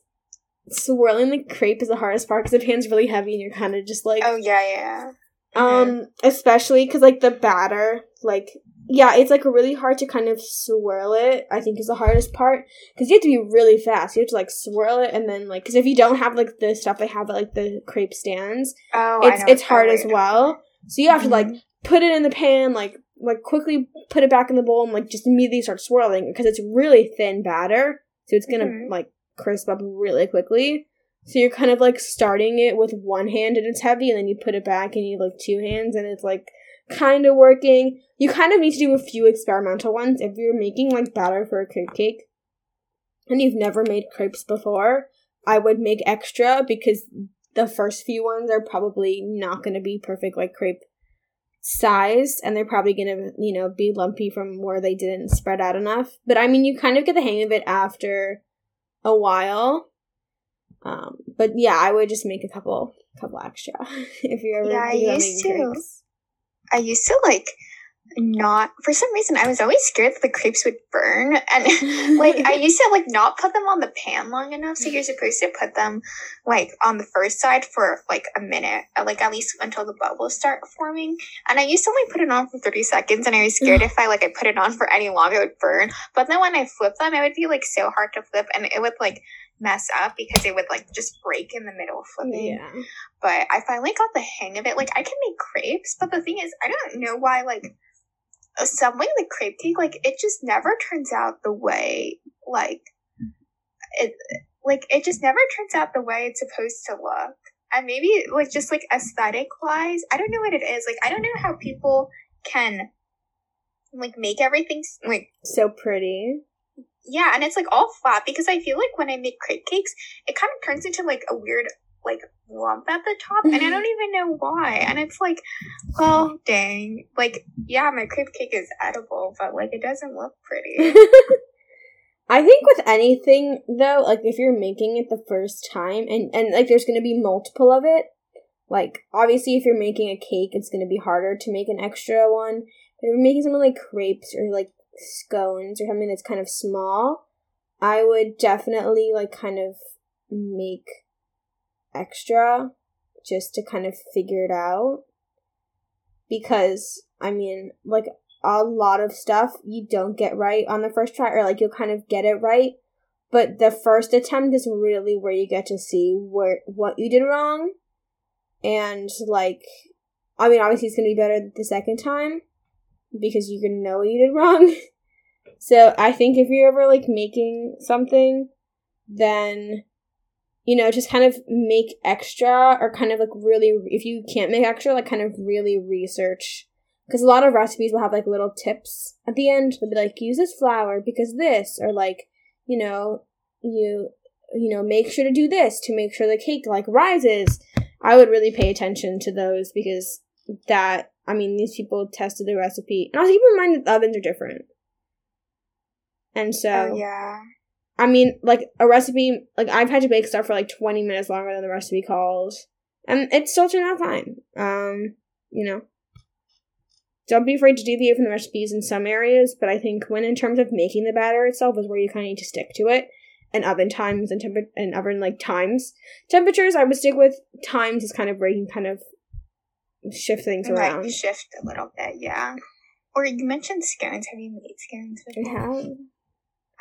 swirling the crepe is the hardest part because the pan's really heavy and you're kind of just like Oh yeah, yeah. Um, especially because like the batter, like yeah, it's like really hard to kind of swirl it. I think is the hardest part because you have to be really fast. You have to like swirl it and then like because if you don't have like the stuff they have at like the crepe stands, Oh, it's it's hard as well. So you have to like Mhm. put it in the pan, like like quickly put it back in the bowl and like just immediately start swirling because it's really thin batter, so it's gonna Mhm. like crisp up really quickly. So you're kind of like starting it with one hand and it's heavy, and then you put it back and you like two hands and it's like kind of working. You kind of need to do a few experimental ones if you're making like batter for a crepe cake and you've never made crepes before. I would make extra because the first few ones are probably not going to be perfect like crepe size and they're probably going to you know be lumpy from where they didn't spread out enough but i mean you kind of get the hang of it after a while um but yeah i would just make a couple couple extra if you're ever Yeah, I used to. crepes. I used to like not for some reason I was always scared that the crepes would burn. And like I used to like not put them on the pan long enough so you're supposed to put them like on the first side for like a minute uh, like at least until the bubbles start forming. And I used to only put it on for 30 seconds and I was scared if I like I put it on for any longer it would burn. But then when I flip them it would be like so hard to flip and it would like mess up because it would like just break in the middle of flipping. Yeah. But I finally got the hang of it. Like I can make crepes, but the thing is, I don't know why. Like assembling the crepe cake, like it just never turns out the way like it. Like it just never turns out the way it's supposed to look. And maybe like just like aesthetic wise, I don't know what it is. Like I don't know how people can like make everything like so pretty yeah, and it's like all flat because I feel like when I make crepe cakes, it kind of turns into like a weird like lump at the top, and I mm-hmm. don't even know why. And it's like, well, dang, like yeah, my crepe cake is edible, but like it doesn't look pretty. I think with anything though, like if you're making it the first time and and like there's going to be multiple of it, like obviously if you're making a cake, it's going to be harder to make an extra one. But if you're making something like crepes or like scones or something that's kind of small, I would definitely like kind of make extra just to kind of figure it out. Because I mean, like a lot of stuff you don't get right on the first try, or like you'll kind of get it right. But the first attempt is really where you get to see where what you did wrong, and like, I mean, obviously it's gonna be better the second time because you can know what you did wrong. so I think if you're ever like making something, then you know, just kind of make extra or kind of like really, if you can't make extra, like kind of really research. Because a lot of recipes will have like little tips at the end. They'll be like, use this flour because this, or like, you know, you, you know, make sure to do this to make sure the cake like rises. I would really pay attention to those because that, I mean, these people tested the recipe. And also keep in mind that ovens are different. And so, Oh, yeah. I mean, like a recipe, like I've had to bake stuff for like 20 minutes longer than the recipe calls. And it still turned out fine. Um, you know. Don't be afraid to deviate from the recipes in some areas, but I think when in terms of making the batter itself is where you kind of need to stick to it. And oven times and temper and oven like times. Temperatures I would stick with times is kind of where you can kind of shift things around. shift a little bit, yeah. Or you mentioned scones. Have you made scones before? Yeah.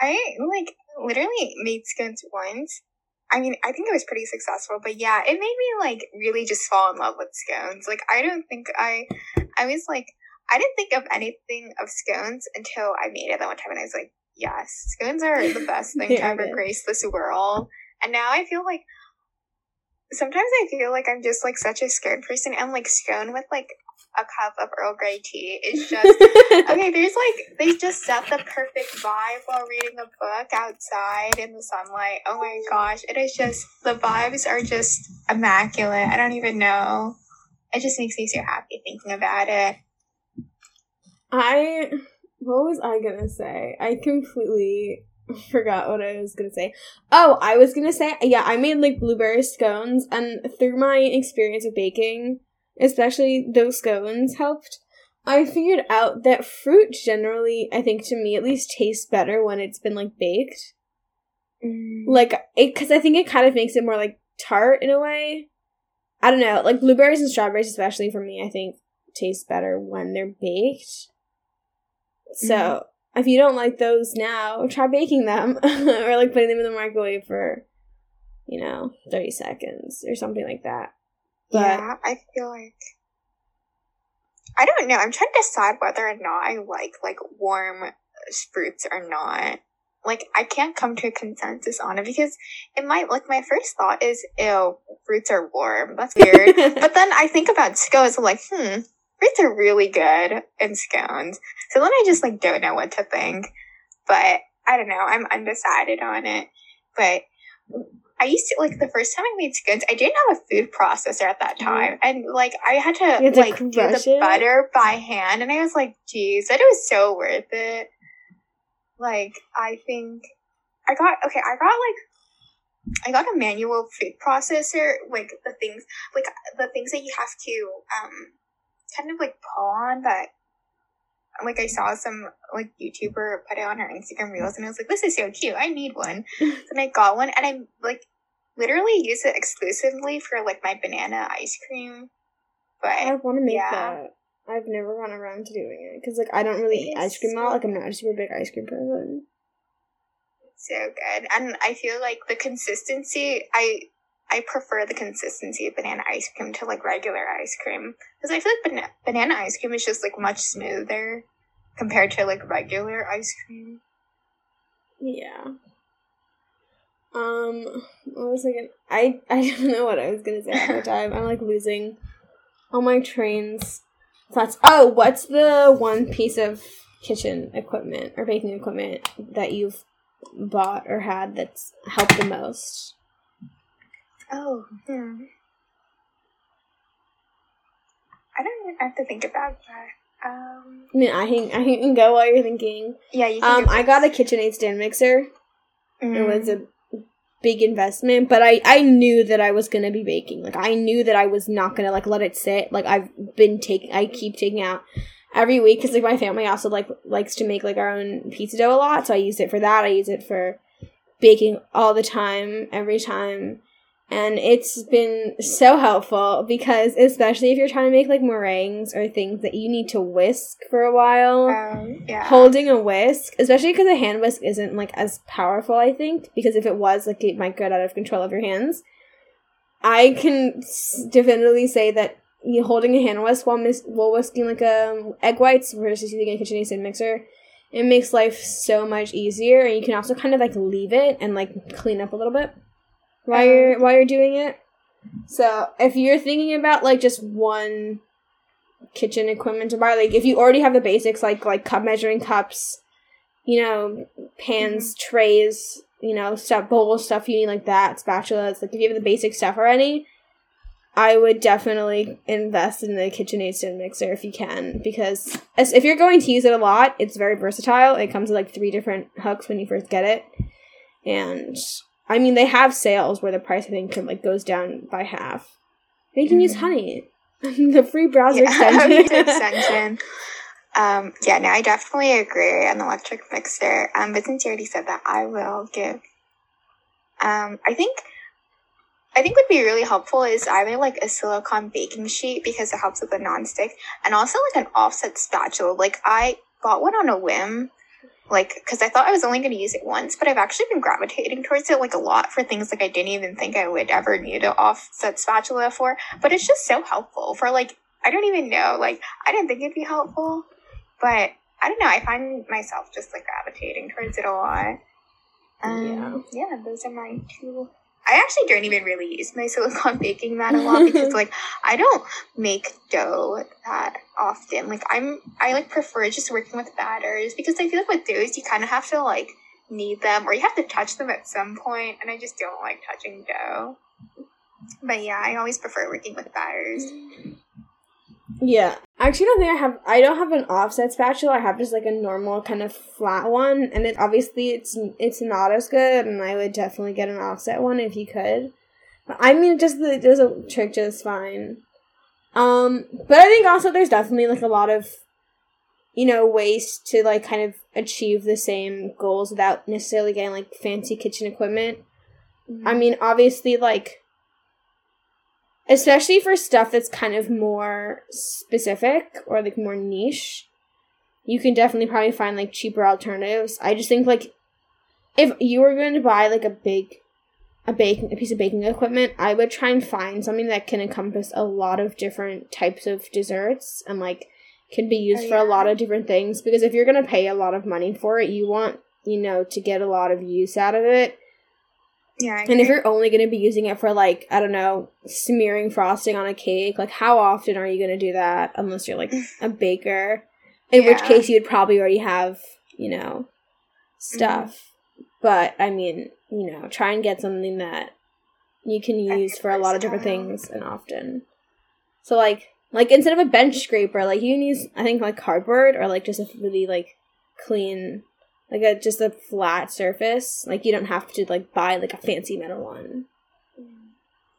I like literally made scones once. I mean, I think it was pretty successful, but yeah, it made me like really just fall in love with scones. Like, I don't think I, I was like, I didn't think of anything of scones until I made it that one time, and I was like, yes, scones are the best thing to ever grace this world. And now I feel like sometimes I feel like I'm just like such a scared person, I'm like scone with like a cup of Earl Grey tea is just okay, there's like they just set the perfect vibe while reading a book outside in the sunlight. Oh my gosh, it is just the vibes are just immaculate. I don't even know. It just makes me so happy thinking about it. I what was I gonna say? I completely forgot what I was gonna say. Oh, I was gonna say yeah, I made like blueberry scones and through my experience of baking, especially those scones helped. I figured out that fruit generally, I think to me at least tastes better when it's been like baked. Mm. Like it cuz I think it kind of makes it more like tart in a way. I don't know, like blueberries and strawberries especially for me, I think taste better when they're baked. So mm-hmm. if you don't like those now, try baking them or like putting them in the microwave for, you know, thirty seconds or something like that. But yeah, I feel like I don't know. I'm trying to decide whether or not I like like warm fruits or not. Like I can't come to a consensus on it because it might like my first thought is ew, fruits are warm. That's weird. but then I think about scones. I'm like, hmm, fruits are really good in scones. So then I just like don't know what to think. But I don't know. I'm undecided on it. But I used to like the first time I made scones. I didn't have a food processor at that time, and like I had to, had to like do the it? butter by hand, and I was like, geez, that was so worth it. Like I think I got okay. I got like I got a manual food processor, like the things, like the things that you have to um kind of like pull on that. Like I saw some like YouTuber put it on her Instagram reels, and I was like, "This is so cute. I need one." and I got one, and I'm like literally use it exclusively for like my banana ice cream. But I want to make yeah. that. I've never gone around to doing it because like I don't really eat ice cream a so lot. Like I'm not a super big ice cream person. so good, and I feel like the consistency. I I prefer the consistency of banana ice cream to like regular ice cream because I feel like bana- banana ice cream is just like much smoother compared to like regular ice cream. Yeah. Um, what was I gonna? I I don't know what I was gonna say at the time. I'm like losing all my trains. Thoughts. Oh, what's the one piece of kitchen equipment or baking equipment that you've bought or had that's helped the most? Oh, hmm. I don't even have to think about that. Um, I mean, I can I can go while you're thinking. yeah, you. Can Um, I got a KitchenAid stand mixer. Mm. It was a big investment, but I I knew that I was gonna be baking. Like I knew that I was not gonna like let it sit. Like I've been taking, I keep taking out every week because like my family also like likes to make like our own pizza dough a lot. So I use it for that. I use it for baking all the time, every time. And it's been so helpful because, especially if you're trying to make like meringues or things that you need to whisk for a while, Um, yeah. holding a whisk, especially because a hand whisk isn't like as powerful, I think, because if it was, like it might get out of control of your hands. I can definitively say that you holding a hand whisk while, mis- while whisking like um, egg whites versus using a KitchenAid mixer, it makes life so much easier, and you can also kind of like leave it and like clean up a little bit while you're um, while you're doing it. So if you're thinking about like just one kitchen equipment to buy, like if you already have the basics like like cup measuring cups, you know, pans, mm-hmm. trays, you know, stuff bowls, stuff you need like that, spatulas, like if you have the basic stuff already, I would definitely invest in the KitchenAid stand mixer if you can, because as, if you're going to use it a lot, it's very versatile. It comes with like three different hooks when you first get it, and I mean they have sales where the price I think like goes down by half. They can use Mhm. Honey, the free browser yeah, extension. extension. Um, yeah, no, I definitely agree. An electric mixer. Um, but since you already said that, I will give. Um, I think. I think would be really helpful is either like a silicone baking sheet because it helps with the nonstick, and also like an offset spatula. Like I bought one on a whim, like because I thought I was only going to use it once, but I've actually been gravitating towards it like a lot for things like I didn't even think I would ever need an offset spatula for. But it's just so helpful for like I don't even know. Like I didn't think it'd be helpful, but I don't know. I find myself just like gravitating towards it a lot. Um, yeah. those are my two. I actually don't even really use my silicone baking mat a lot because like I don't make dough that often. Like I'm I like prefer just working with batters because I feel like with those you kind of have to like knead them or you have to touch them at some point and I just don't like touching dough. But yeah, I always prefer working with batters. Mm. Yeah. I actually don't think I have I don't have an offset spatula. I have just like a normal kind of flat one and it obviously it's it's not as good and I would definitely get an offset one if you could. But I mean just the there's a trick just fine. Um but I think also there's definitely like a lot of you know ways to like kind of achieve the same goals without necessarily getting like fancy kitchen equipment. I mean, obviously, like, especially for stuff that's kind of more specific or like more niche, you can definitely probably find like cheaper alternatives. I just think like if you were going to buy like a big a baking a piece of baking equipment, I would try and find something that can encompass a lot of different types of desserts and like can be used Oh, for a lot of different things because if you're going to pay a lot of money for it, you want, you know, to get a lot of use out of it. Yeah, And if you're only going to be using it for like, I don't know, smearing frosting on a cake, like how often are you going to do that unless you're like a baker? In which case you'd probably already have, you know, stuff. But I mean, you know, try and get something that you can use for a lot of different things and often. So like like instead of a bench scraper, like you can use I think like cardboard or like just a really like clean like a just a flat surface. Like you don't have to like buy like a fancy metal one.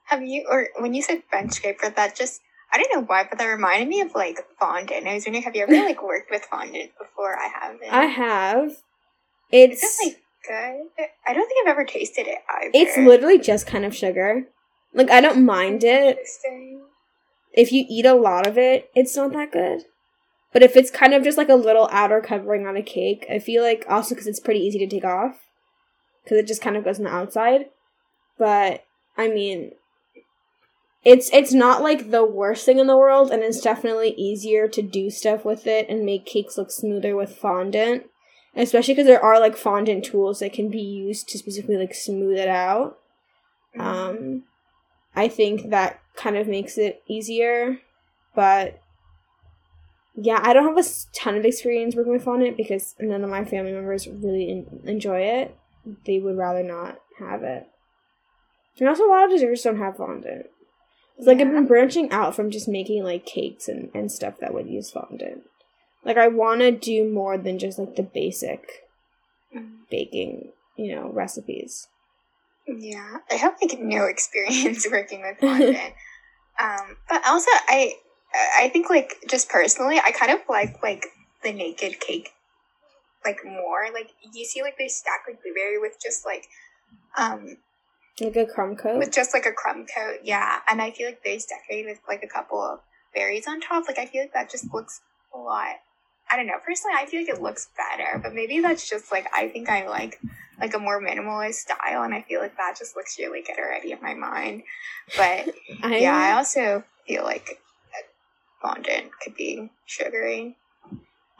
Have you or when you said bench scraper, that just I don't know why, but that reminded me of like fondant. I was wondering, have you ever like worked with fondant before? I haven't. I have. It's that like good? I don't think I've ever tasted it either. it's literally just kind of sugar. Like I don't mind it. If you eat a lot of it, it's not that good. But if it's kind of just like a little outer covering on a cake, I feel like also because it's pretty easy to take off, because it just kind of goes on the outside. But I mean, it's it's not like the worst thing in the world, and it's definitely easier to do stuff with it and make cakes look smoother with fondant, especially because there are like fondant tools that can be used to specifically like smooth it out. Mm-hmm. Um, I think that kind of makes it easier, but yeah, I don't have a ton of experience working with fondant because none of my family members really en- enjoy it. They would rather not have it. And also, a lot of desserts don't have fondant. It's like I've been branching out from just making like cakes and, and stuff that would use fondant. Like, I want to do more than just like the basic Mm. baking, you know, recipes. Yeah, I have like no experience working with fondant. um, but also I I think like just personally, I kind of like like the naked cake like more. Like you see like they stack like blueberry with just like um Like a crumb coat. with just like a crumb coat. Yeah, and I feel like there's decorated with like a couple of berries on top. Like I feel like that just looks a lot. I don't know. Personally, I feel like it looks better, but maybe that's just like I think I like like a more minimalist style, and I feel like that just looks really good already in my mind. But I, yeah, I also feel like fondant could be sugary.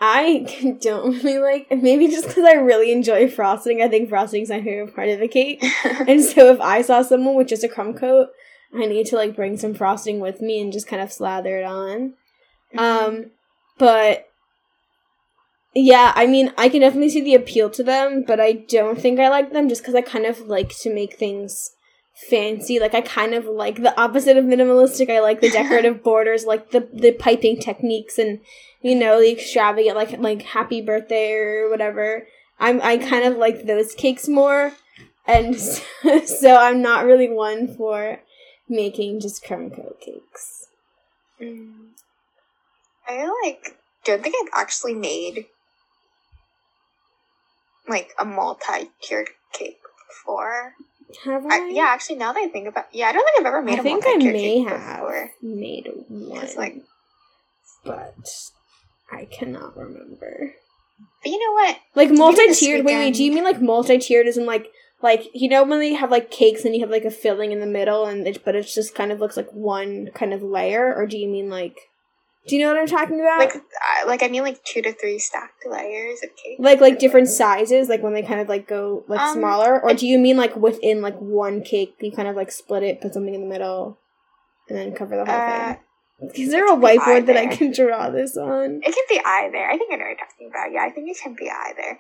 I don't really like. Maybe just because I really enjoy frosting. I think frosting is my favorite part of the cake. And so if I saw someone with just a crumb coat, I need to like bring some frosting with me and just kind of slather it on. Um, but yeah, I mean, I can definitely see the appeal to them, but I don't think I like them just because I kind of like to make things fancy. Like I kind of like the opposite of minimalistic. I like the decorative borders, like the the piping techniques, and you know the extravagant, like like happy birthday or whatever. I'm I kind of like those cakes more, and so, so I'm not really one for making just crumb coat cakes. Mm. I like don't think I've actually made like a multi-tiered cake before. Have I? I, yeah, actually, now that I think about, yeah, I don't think I've ever made I a think I may have before. made one, It's like, but I cannot remember. but you know what? Like multi-tiered. Wait, wait. Do you mean like multi-tiered? Isn't like like you know when they have like cakes and you have like a filling in the middle and it, but it just kind of looks like one kind of layer, or do you mean like? Do you know what I'm talking about? Like, uh, like I mean, like two to three stacked layers of cake. like like different sizes, like when they kind of like go like Um, smaller, or do you mean like within like one cake, you kind of like split it, put something in the middle, and then cover the whole Uh, thing? Is there a whiteboard that I can draw this on? It can be either. I think I know what you're talking about. Yeah, I think it can be either.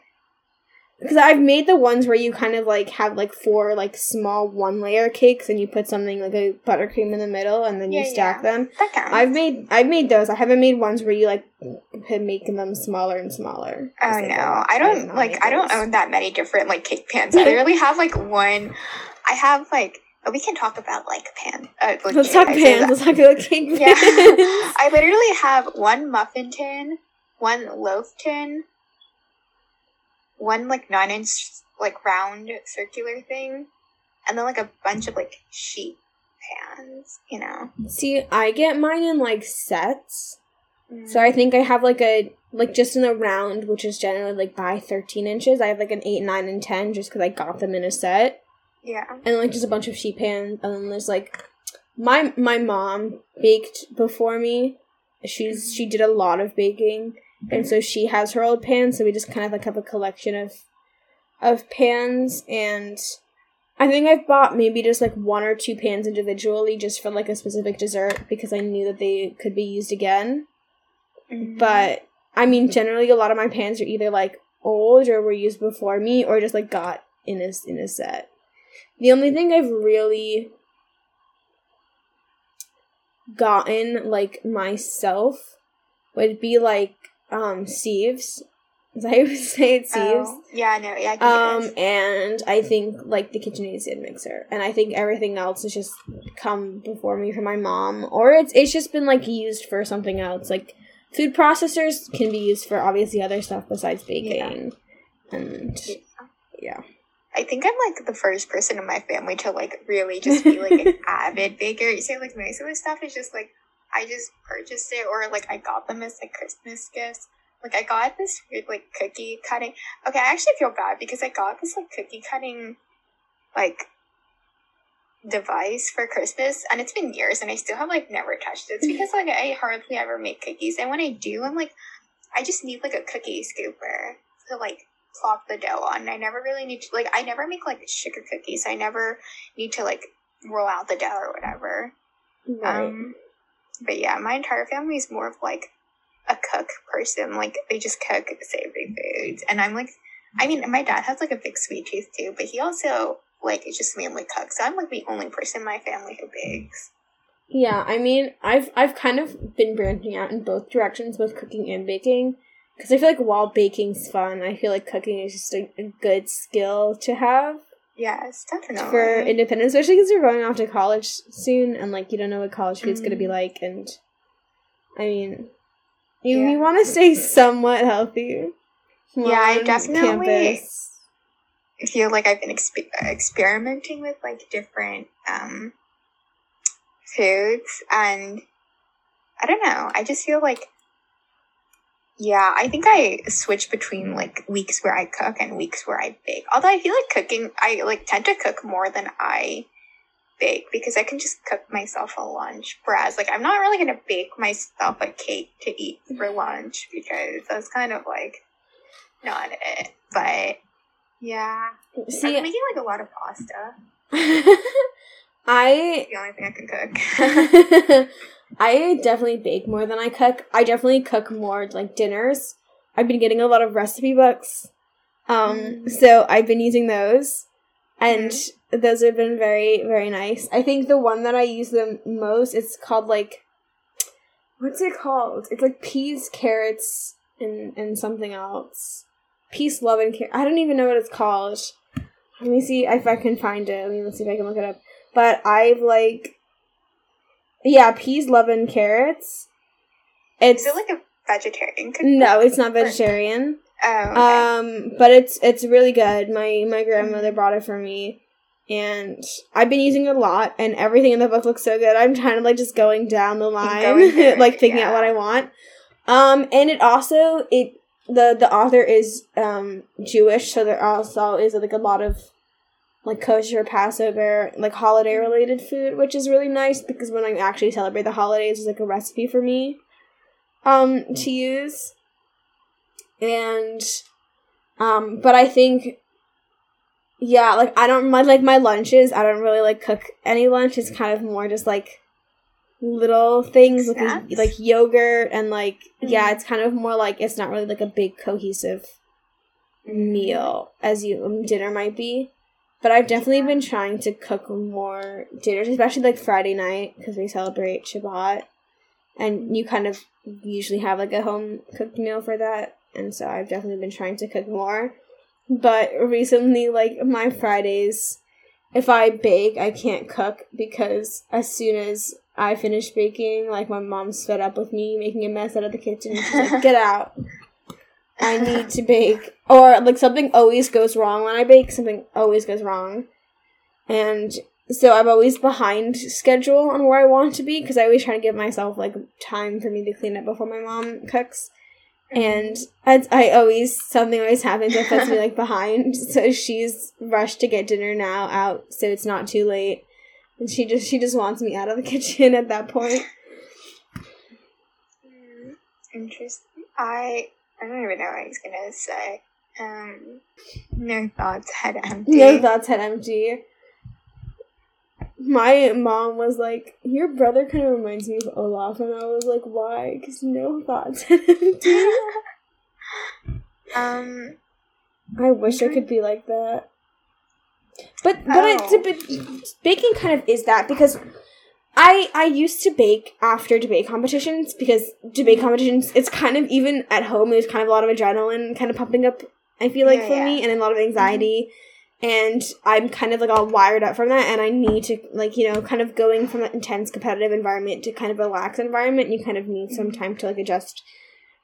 Because I've made the ones where you kind of like have like four like small one layer cakes and you put something like a buttercream in the middle and then you Yeah, stack yeah. them. That counts. I've made I've made those. I haven't made ones where you like making them smaller and smaller. Oh like, no, I don't like. I don't own that many different like cake pans. I literally have like one. I have like. oh, We can talk about like pan. Uh, like, Let's cake. talk pans. Let's talk about cake Yeah. I literally have one muffin tin, one loaf tin, one like nine inch like round circular thing, and then like a bunch of like sheet pans. You know. See, I get mine in like sets. Mm. So I think I have like a like just in a round, which is generally like by thirteen inches. I have like an eight, nine, and ten, just because I got them in a set. Yeah. and like just a bunch of sheet pans and then there's like my my mom baked before me she's she did a lot of baking and so she has her old pans so we just kind of like have a collection of of pans and i think i've bought maybe just like one or two pans individually just for like a specific dessert because i knew that they could be used again. Mhm. but i mean generally a lot of my pans are either like old or were used before me or just like got in a, in a set. The only thing i've really gotten like myself would be like um sieves. As i would say it? Sieves? Oh, yeah. No. Yeah. I um and i think like the KitchenAid stand mixer. And i think everything else has just come before me from my mom. Or it's it's just been like used for something else. Like food processors can be used for obviously other stuff besides baking. And yeah. I think I'm like the first person in my family to like really just be like an avid baker. You say like most of the stuff is just like I just purchased it or like I got them as like Christmas gifts. Like I got this weird like cookie cutting. Okay, I actually feel bad because I got this like cookie cutting like device for Christmas and it's been years and I still have like never touched it. It's because like I hardly ever make cookies and when I do I'm like I just need like a cookie scooper to like plop the dough on. I never really need to like I never make like sugar cookies. I never need to like roll out the dough or whatever. right Um but yeah, my entire family is more of like a cook person. Like they just cook savory foods. And I'm like I mean my dad has like a big sweet tooth too, but he also like is just mainly cooks. So I'm like the only person in my family who bakes. Yeah, I mean, I've I've kind of been branching out in both directions, both cooking and baking, because I feel like while baking's fun, I feel like cooking is just a, a good skill to have Yes, definitely. for independence, especially because you're going off to college soon, and like you don't know what college food's gonna be Mhm. like, and I mean, you Yeah. you want to stay somewhat healthy. Yeah, I definitely- feel like I've been exp- experimenting with like different um, foods, and I don't know. I just feel like, yeah, I think I switch between like weeks where I cook and weeks where I bake. Although I feel like cooking, I like tend to cook more than I bake because I can just cook myself a lunch. Whereas, like, I'm not really gonna bake myself a cake to eat for mm-hmm. lunch because that's kind of like not it. But yeah, See, I'm making like a lot of pasta. I The only thing I can cook. I definitely bake more than I cook. I definitely cook more like dinners. I've been getting a lot of recipe books. Um Mm. so I've been using those and those have been very very nice. I think the one that I use the most it's called like what's it called? It's like peas, carrots and and something else. Peace, love and care. I don't even know what it's called. Let me see if I can find it. Let me see if I can look it up. But I've like yeah, peas, love, and carrots. It's Is it like a vegetarian cookbook? no, it's not vegetarian. Oh, okay. Um, but it's it's really good. My my grandmother brought it for me, and I've been using it a lot. And everything in the book looks so good. I'm kind of like just going down the line, going through it, like picking out what. I want. Um, and it also it the the author is um Jewish, so there also is like a lot of like kosher Passover, like holiday related food, which is really nice because when I actually celebrate the holidays, it's like a recipe for me um to use. And um but I think yeah, like I don't my like my lunches, I don't really like cook any lunch. It's kind of more just like little things like Snacks? like yogurt and like yeah, Mhm. it's kind of more like it's not really like a big cohesive meal as you um, dinner might be. But I've definitely been trying to cook more dinners, especially like Friday night because we celebrate Shabbat, and you kind of usually have like a home cooked meal for that. And so I've definitely been trying to cook more. But recently, like my Fridays, if I bake, I can't cook because as soon as I finish baking, like my mom's fed up with me making a mess out of the kitchen. She's like, "Get out." I need to bake. Or like something always goes wrong when I bake, something always goes wrong. And so I'm always behind schedule on where I want to be because I always try to give myself like time for me to clean up before my mom cooks. And as I always something always happens that puts me like behind. So she's rushed to get dinner now out so it's not too late. And she just she just wants me out of the kitchen at that point. Mm, Interesting. I I don't even know what I was gonna say. Um, no thoughts, head empty. No thoughts head empty. My mom was like, "Your brother kind of reminds me of Olaf," and I was like, "Why?" Because no thoughts head empty. um, I wish I could be like that. But but Oh. it's a bit baking kind of is that because I I used to bake after debate competitions because debate competitions it's kind of even at home there's kind of a lot of adrenaline kind of pumping up I feel like Yeah, for yeah. me and a lot of anxiety and I'm kind of like all wired up from that and I need to like you know kind of going from an intense competitive environment to kind of a relaxed environment you kind of need some time to like adjust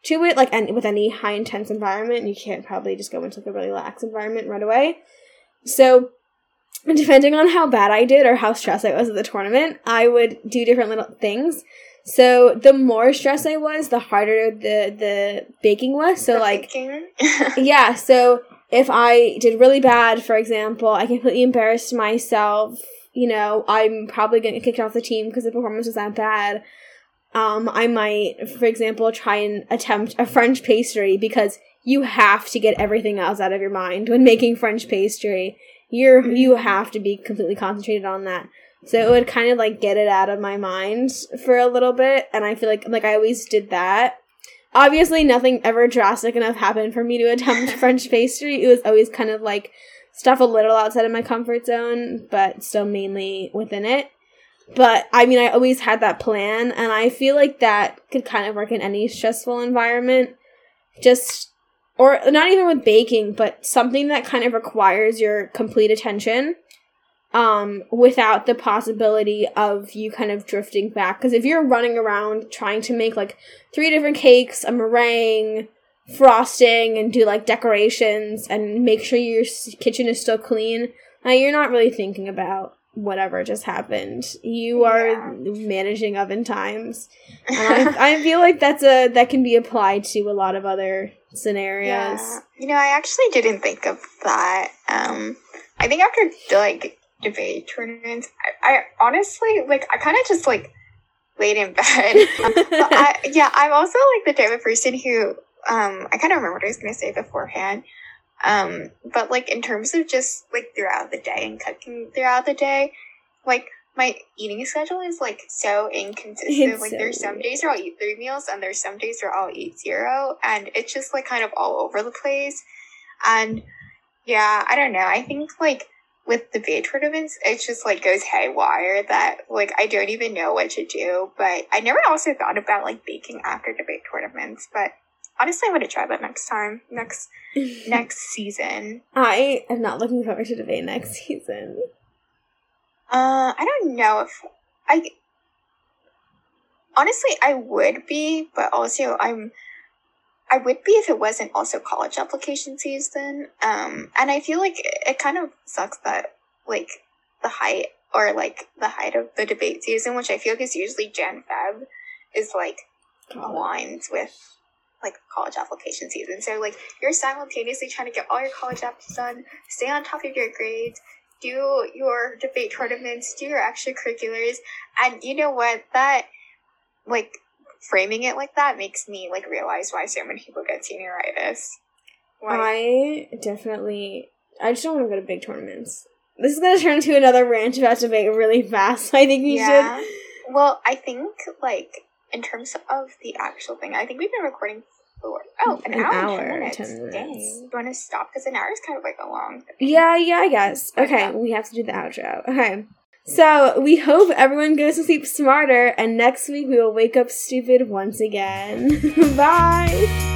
to it like and with any high intense environment you can't probably just go into like a really lax environment right away so depending on how bad i did or how stressed i was at the tournament i would do different little things so the more stressed i was the harder the the baking was so the like yeah, so if I did really bad, for example, I completely embarrassed myself, you know, I'm probably going to get kicked off the team because the performance was that bad. Um, I might, for example, try and attempt a French pastry because you have to get everything else out of your mind when making French pastry. You're you have to be completely concentrated on that. So it would kind of like get it out of my mind for a little bit, and I feel like like I always did that obviously nothing ever drastic enough happened for me to attempt French pastry. It was always kind of like stuff a little outside of my comfort zone, but still mainly within it. But I mean, I always had that plan, and I feel like that could kind of work in any stressful environment. Just, or not even with baking, but something that kind of requires your complete attention um, without the possibility of you kind of drifting back. Because if you're running around trying to make like three different cakes, a meringue, frosting and do like decorations and make sure your kitchen is still clean, uh, you're not really thinking about whatever just happened. You are Yeah. managing oven times. And I, I feel like that's a that can be applied to a lot of other scenarios. Yeah. You know, I actually didn't think of that. Um, I think after like debate tournaments, I, I honestly like I kind of just like laid in bed. but I, yeah, I'm also like the type of person who um I kind of remember what I was gonna say beforehand. Um, but like in terms of just like throughout the day and cooking throughout the day, like my eating schedule is like so inconsistent. It's like so there's some days where I'll eat three meals and there's some days where I'll eat zero and it's just like kind of all over the place. And yeah, I don't know. I think like with the debate tournaments, it just like goes haywire that like I don't even know what to do. But I never also thought about like baking after debate tournaments. But honestly, I'm gonna try that next time, next next season. I am not looking forward to debate next season. Uh, I don't know if I. Honestly, I would be, but also I'm. I would be if it wasn't also college application season. Um, and I feel like it, it kind of sucks that like the height or like the height of the debate season, which I feel like is usually Jan Feb, is like aligns with like college application season. So like you're simultaneously trying to get all your college apps done, stay on top of your grades, do your debate tournaments, do your extracurriculars, and you know what? That like framing it like that makes me like realize why so many people get senioritis. Like, I definitely. I just don't want to go to big tournaments. This is gonna turn into another rant about debate really fast. I think we yeah. should. Well, I think like in terms of the actual thing, I think we've been recording oh an, An hour, hour, and 10 minutes. 10 minutes. Dang. You want to stop because an hour is kind of like a long. Yeah, yeah, I guess. Okay, we have to do the outro. Okay. So we hope everyone goes to sleep smarter, and next week we will wake up stupid once again. Bye.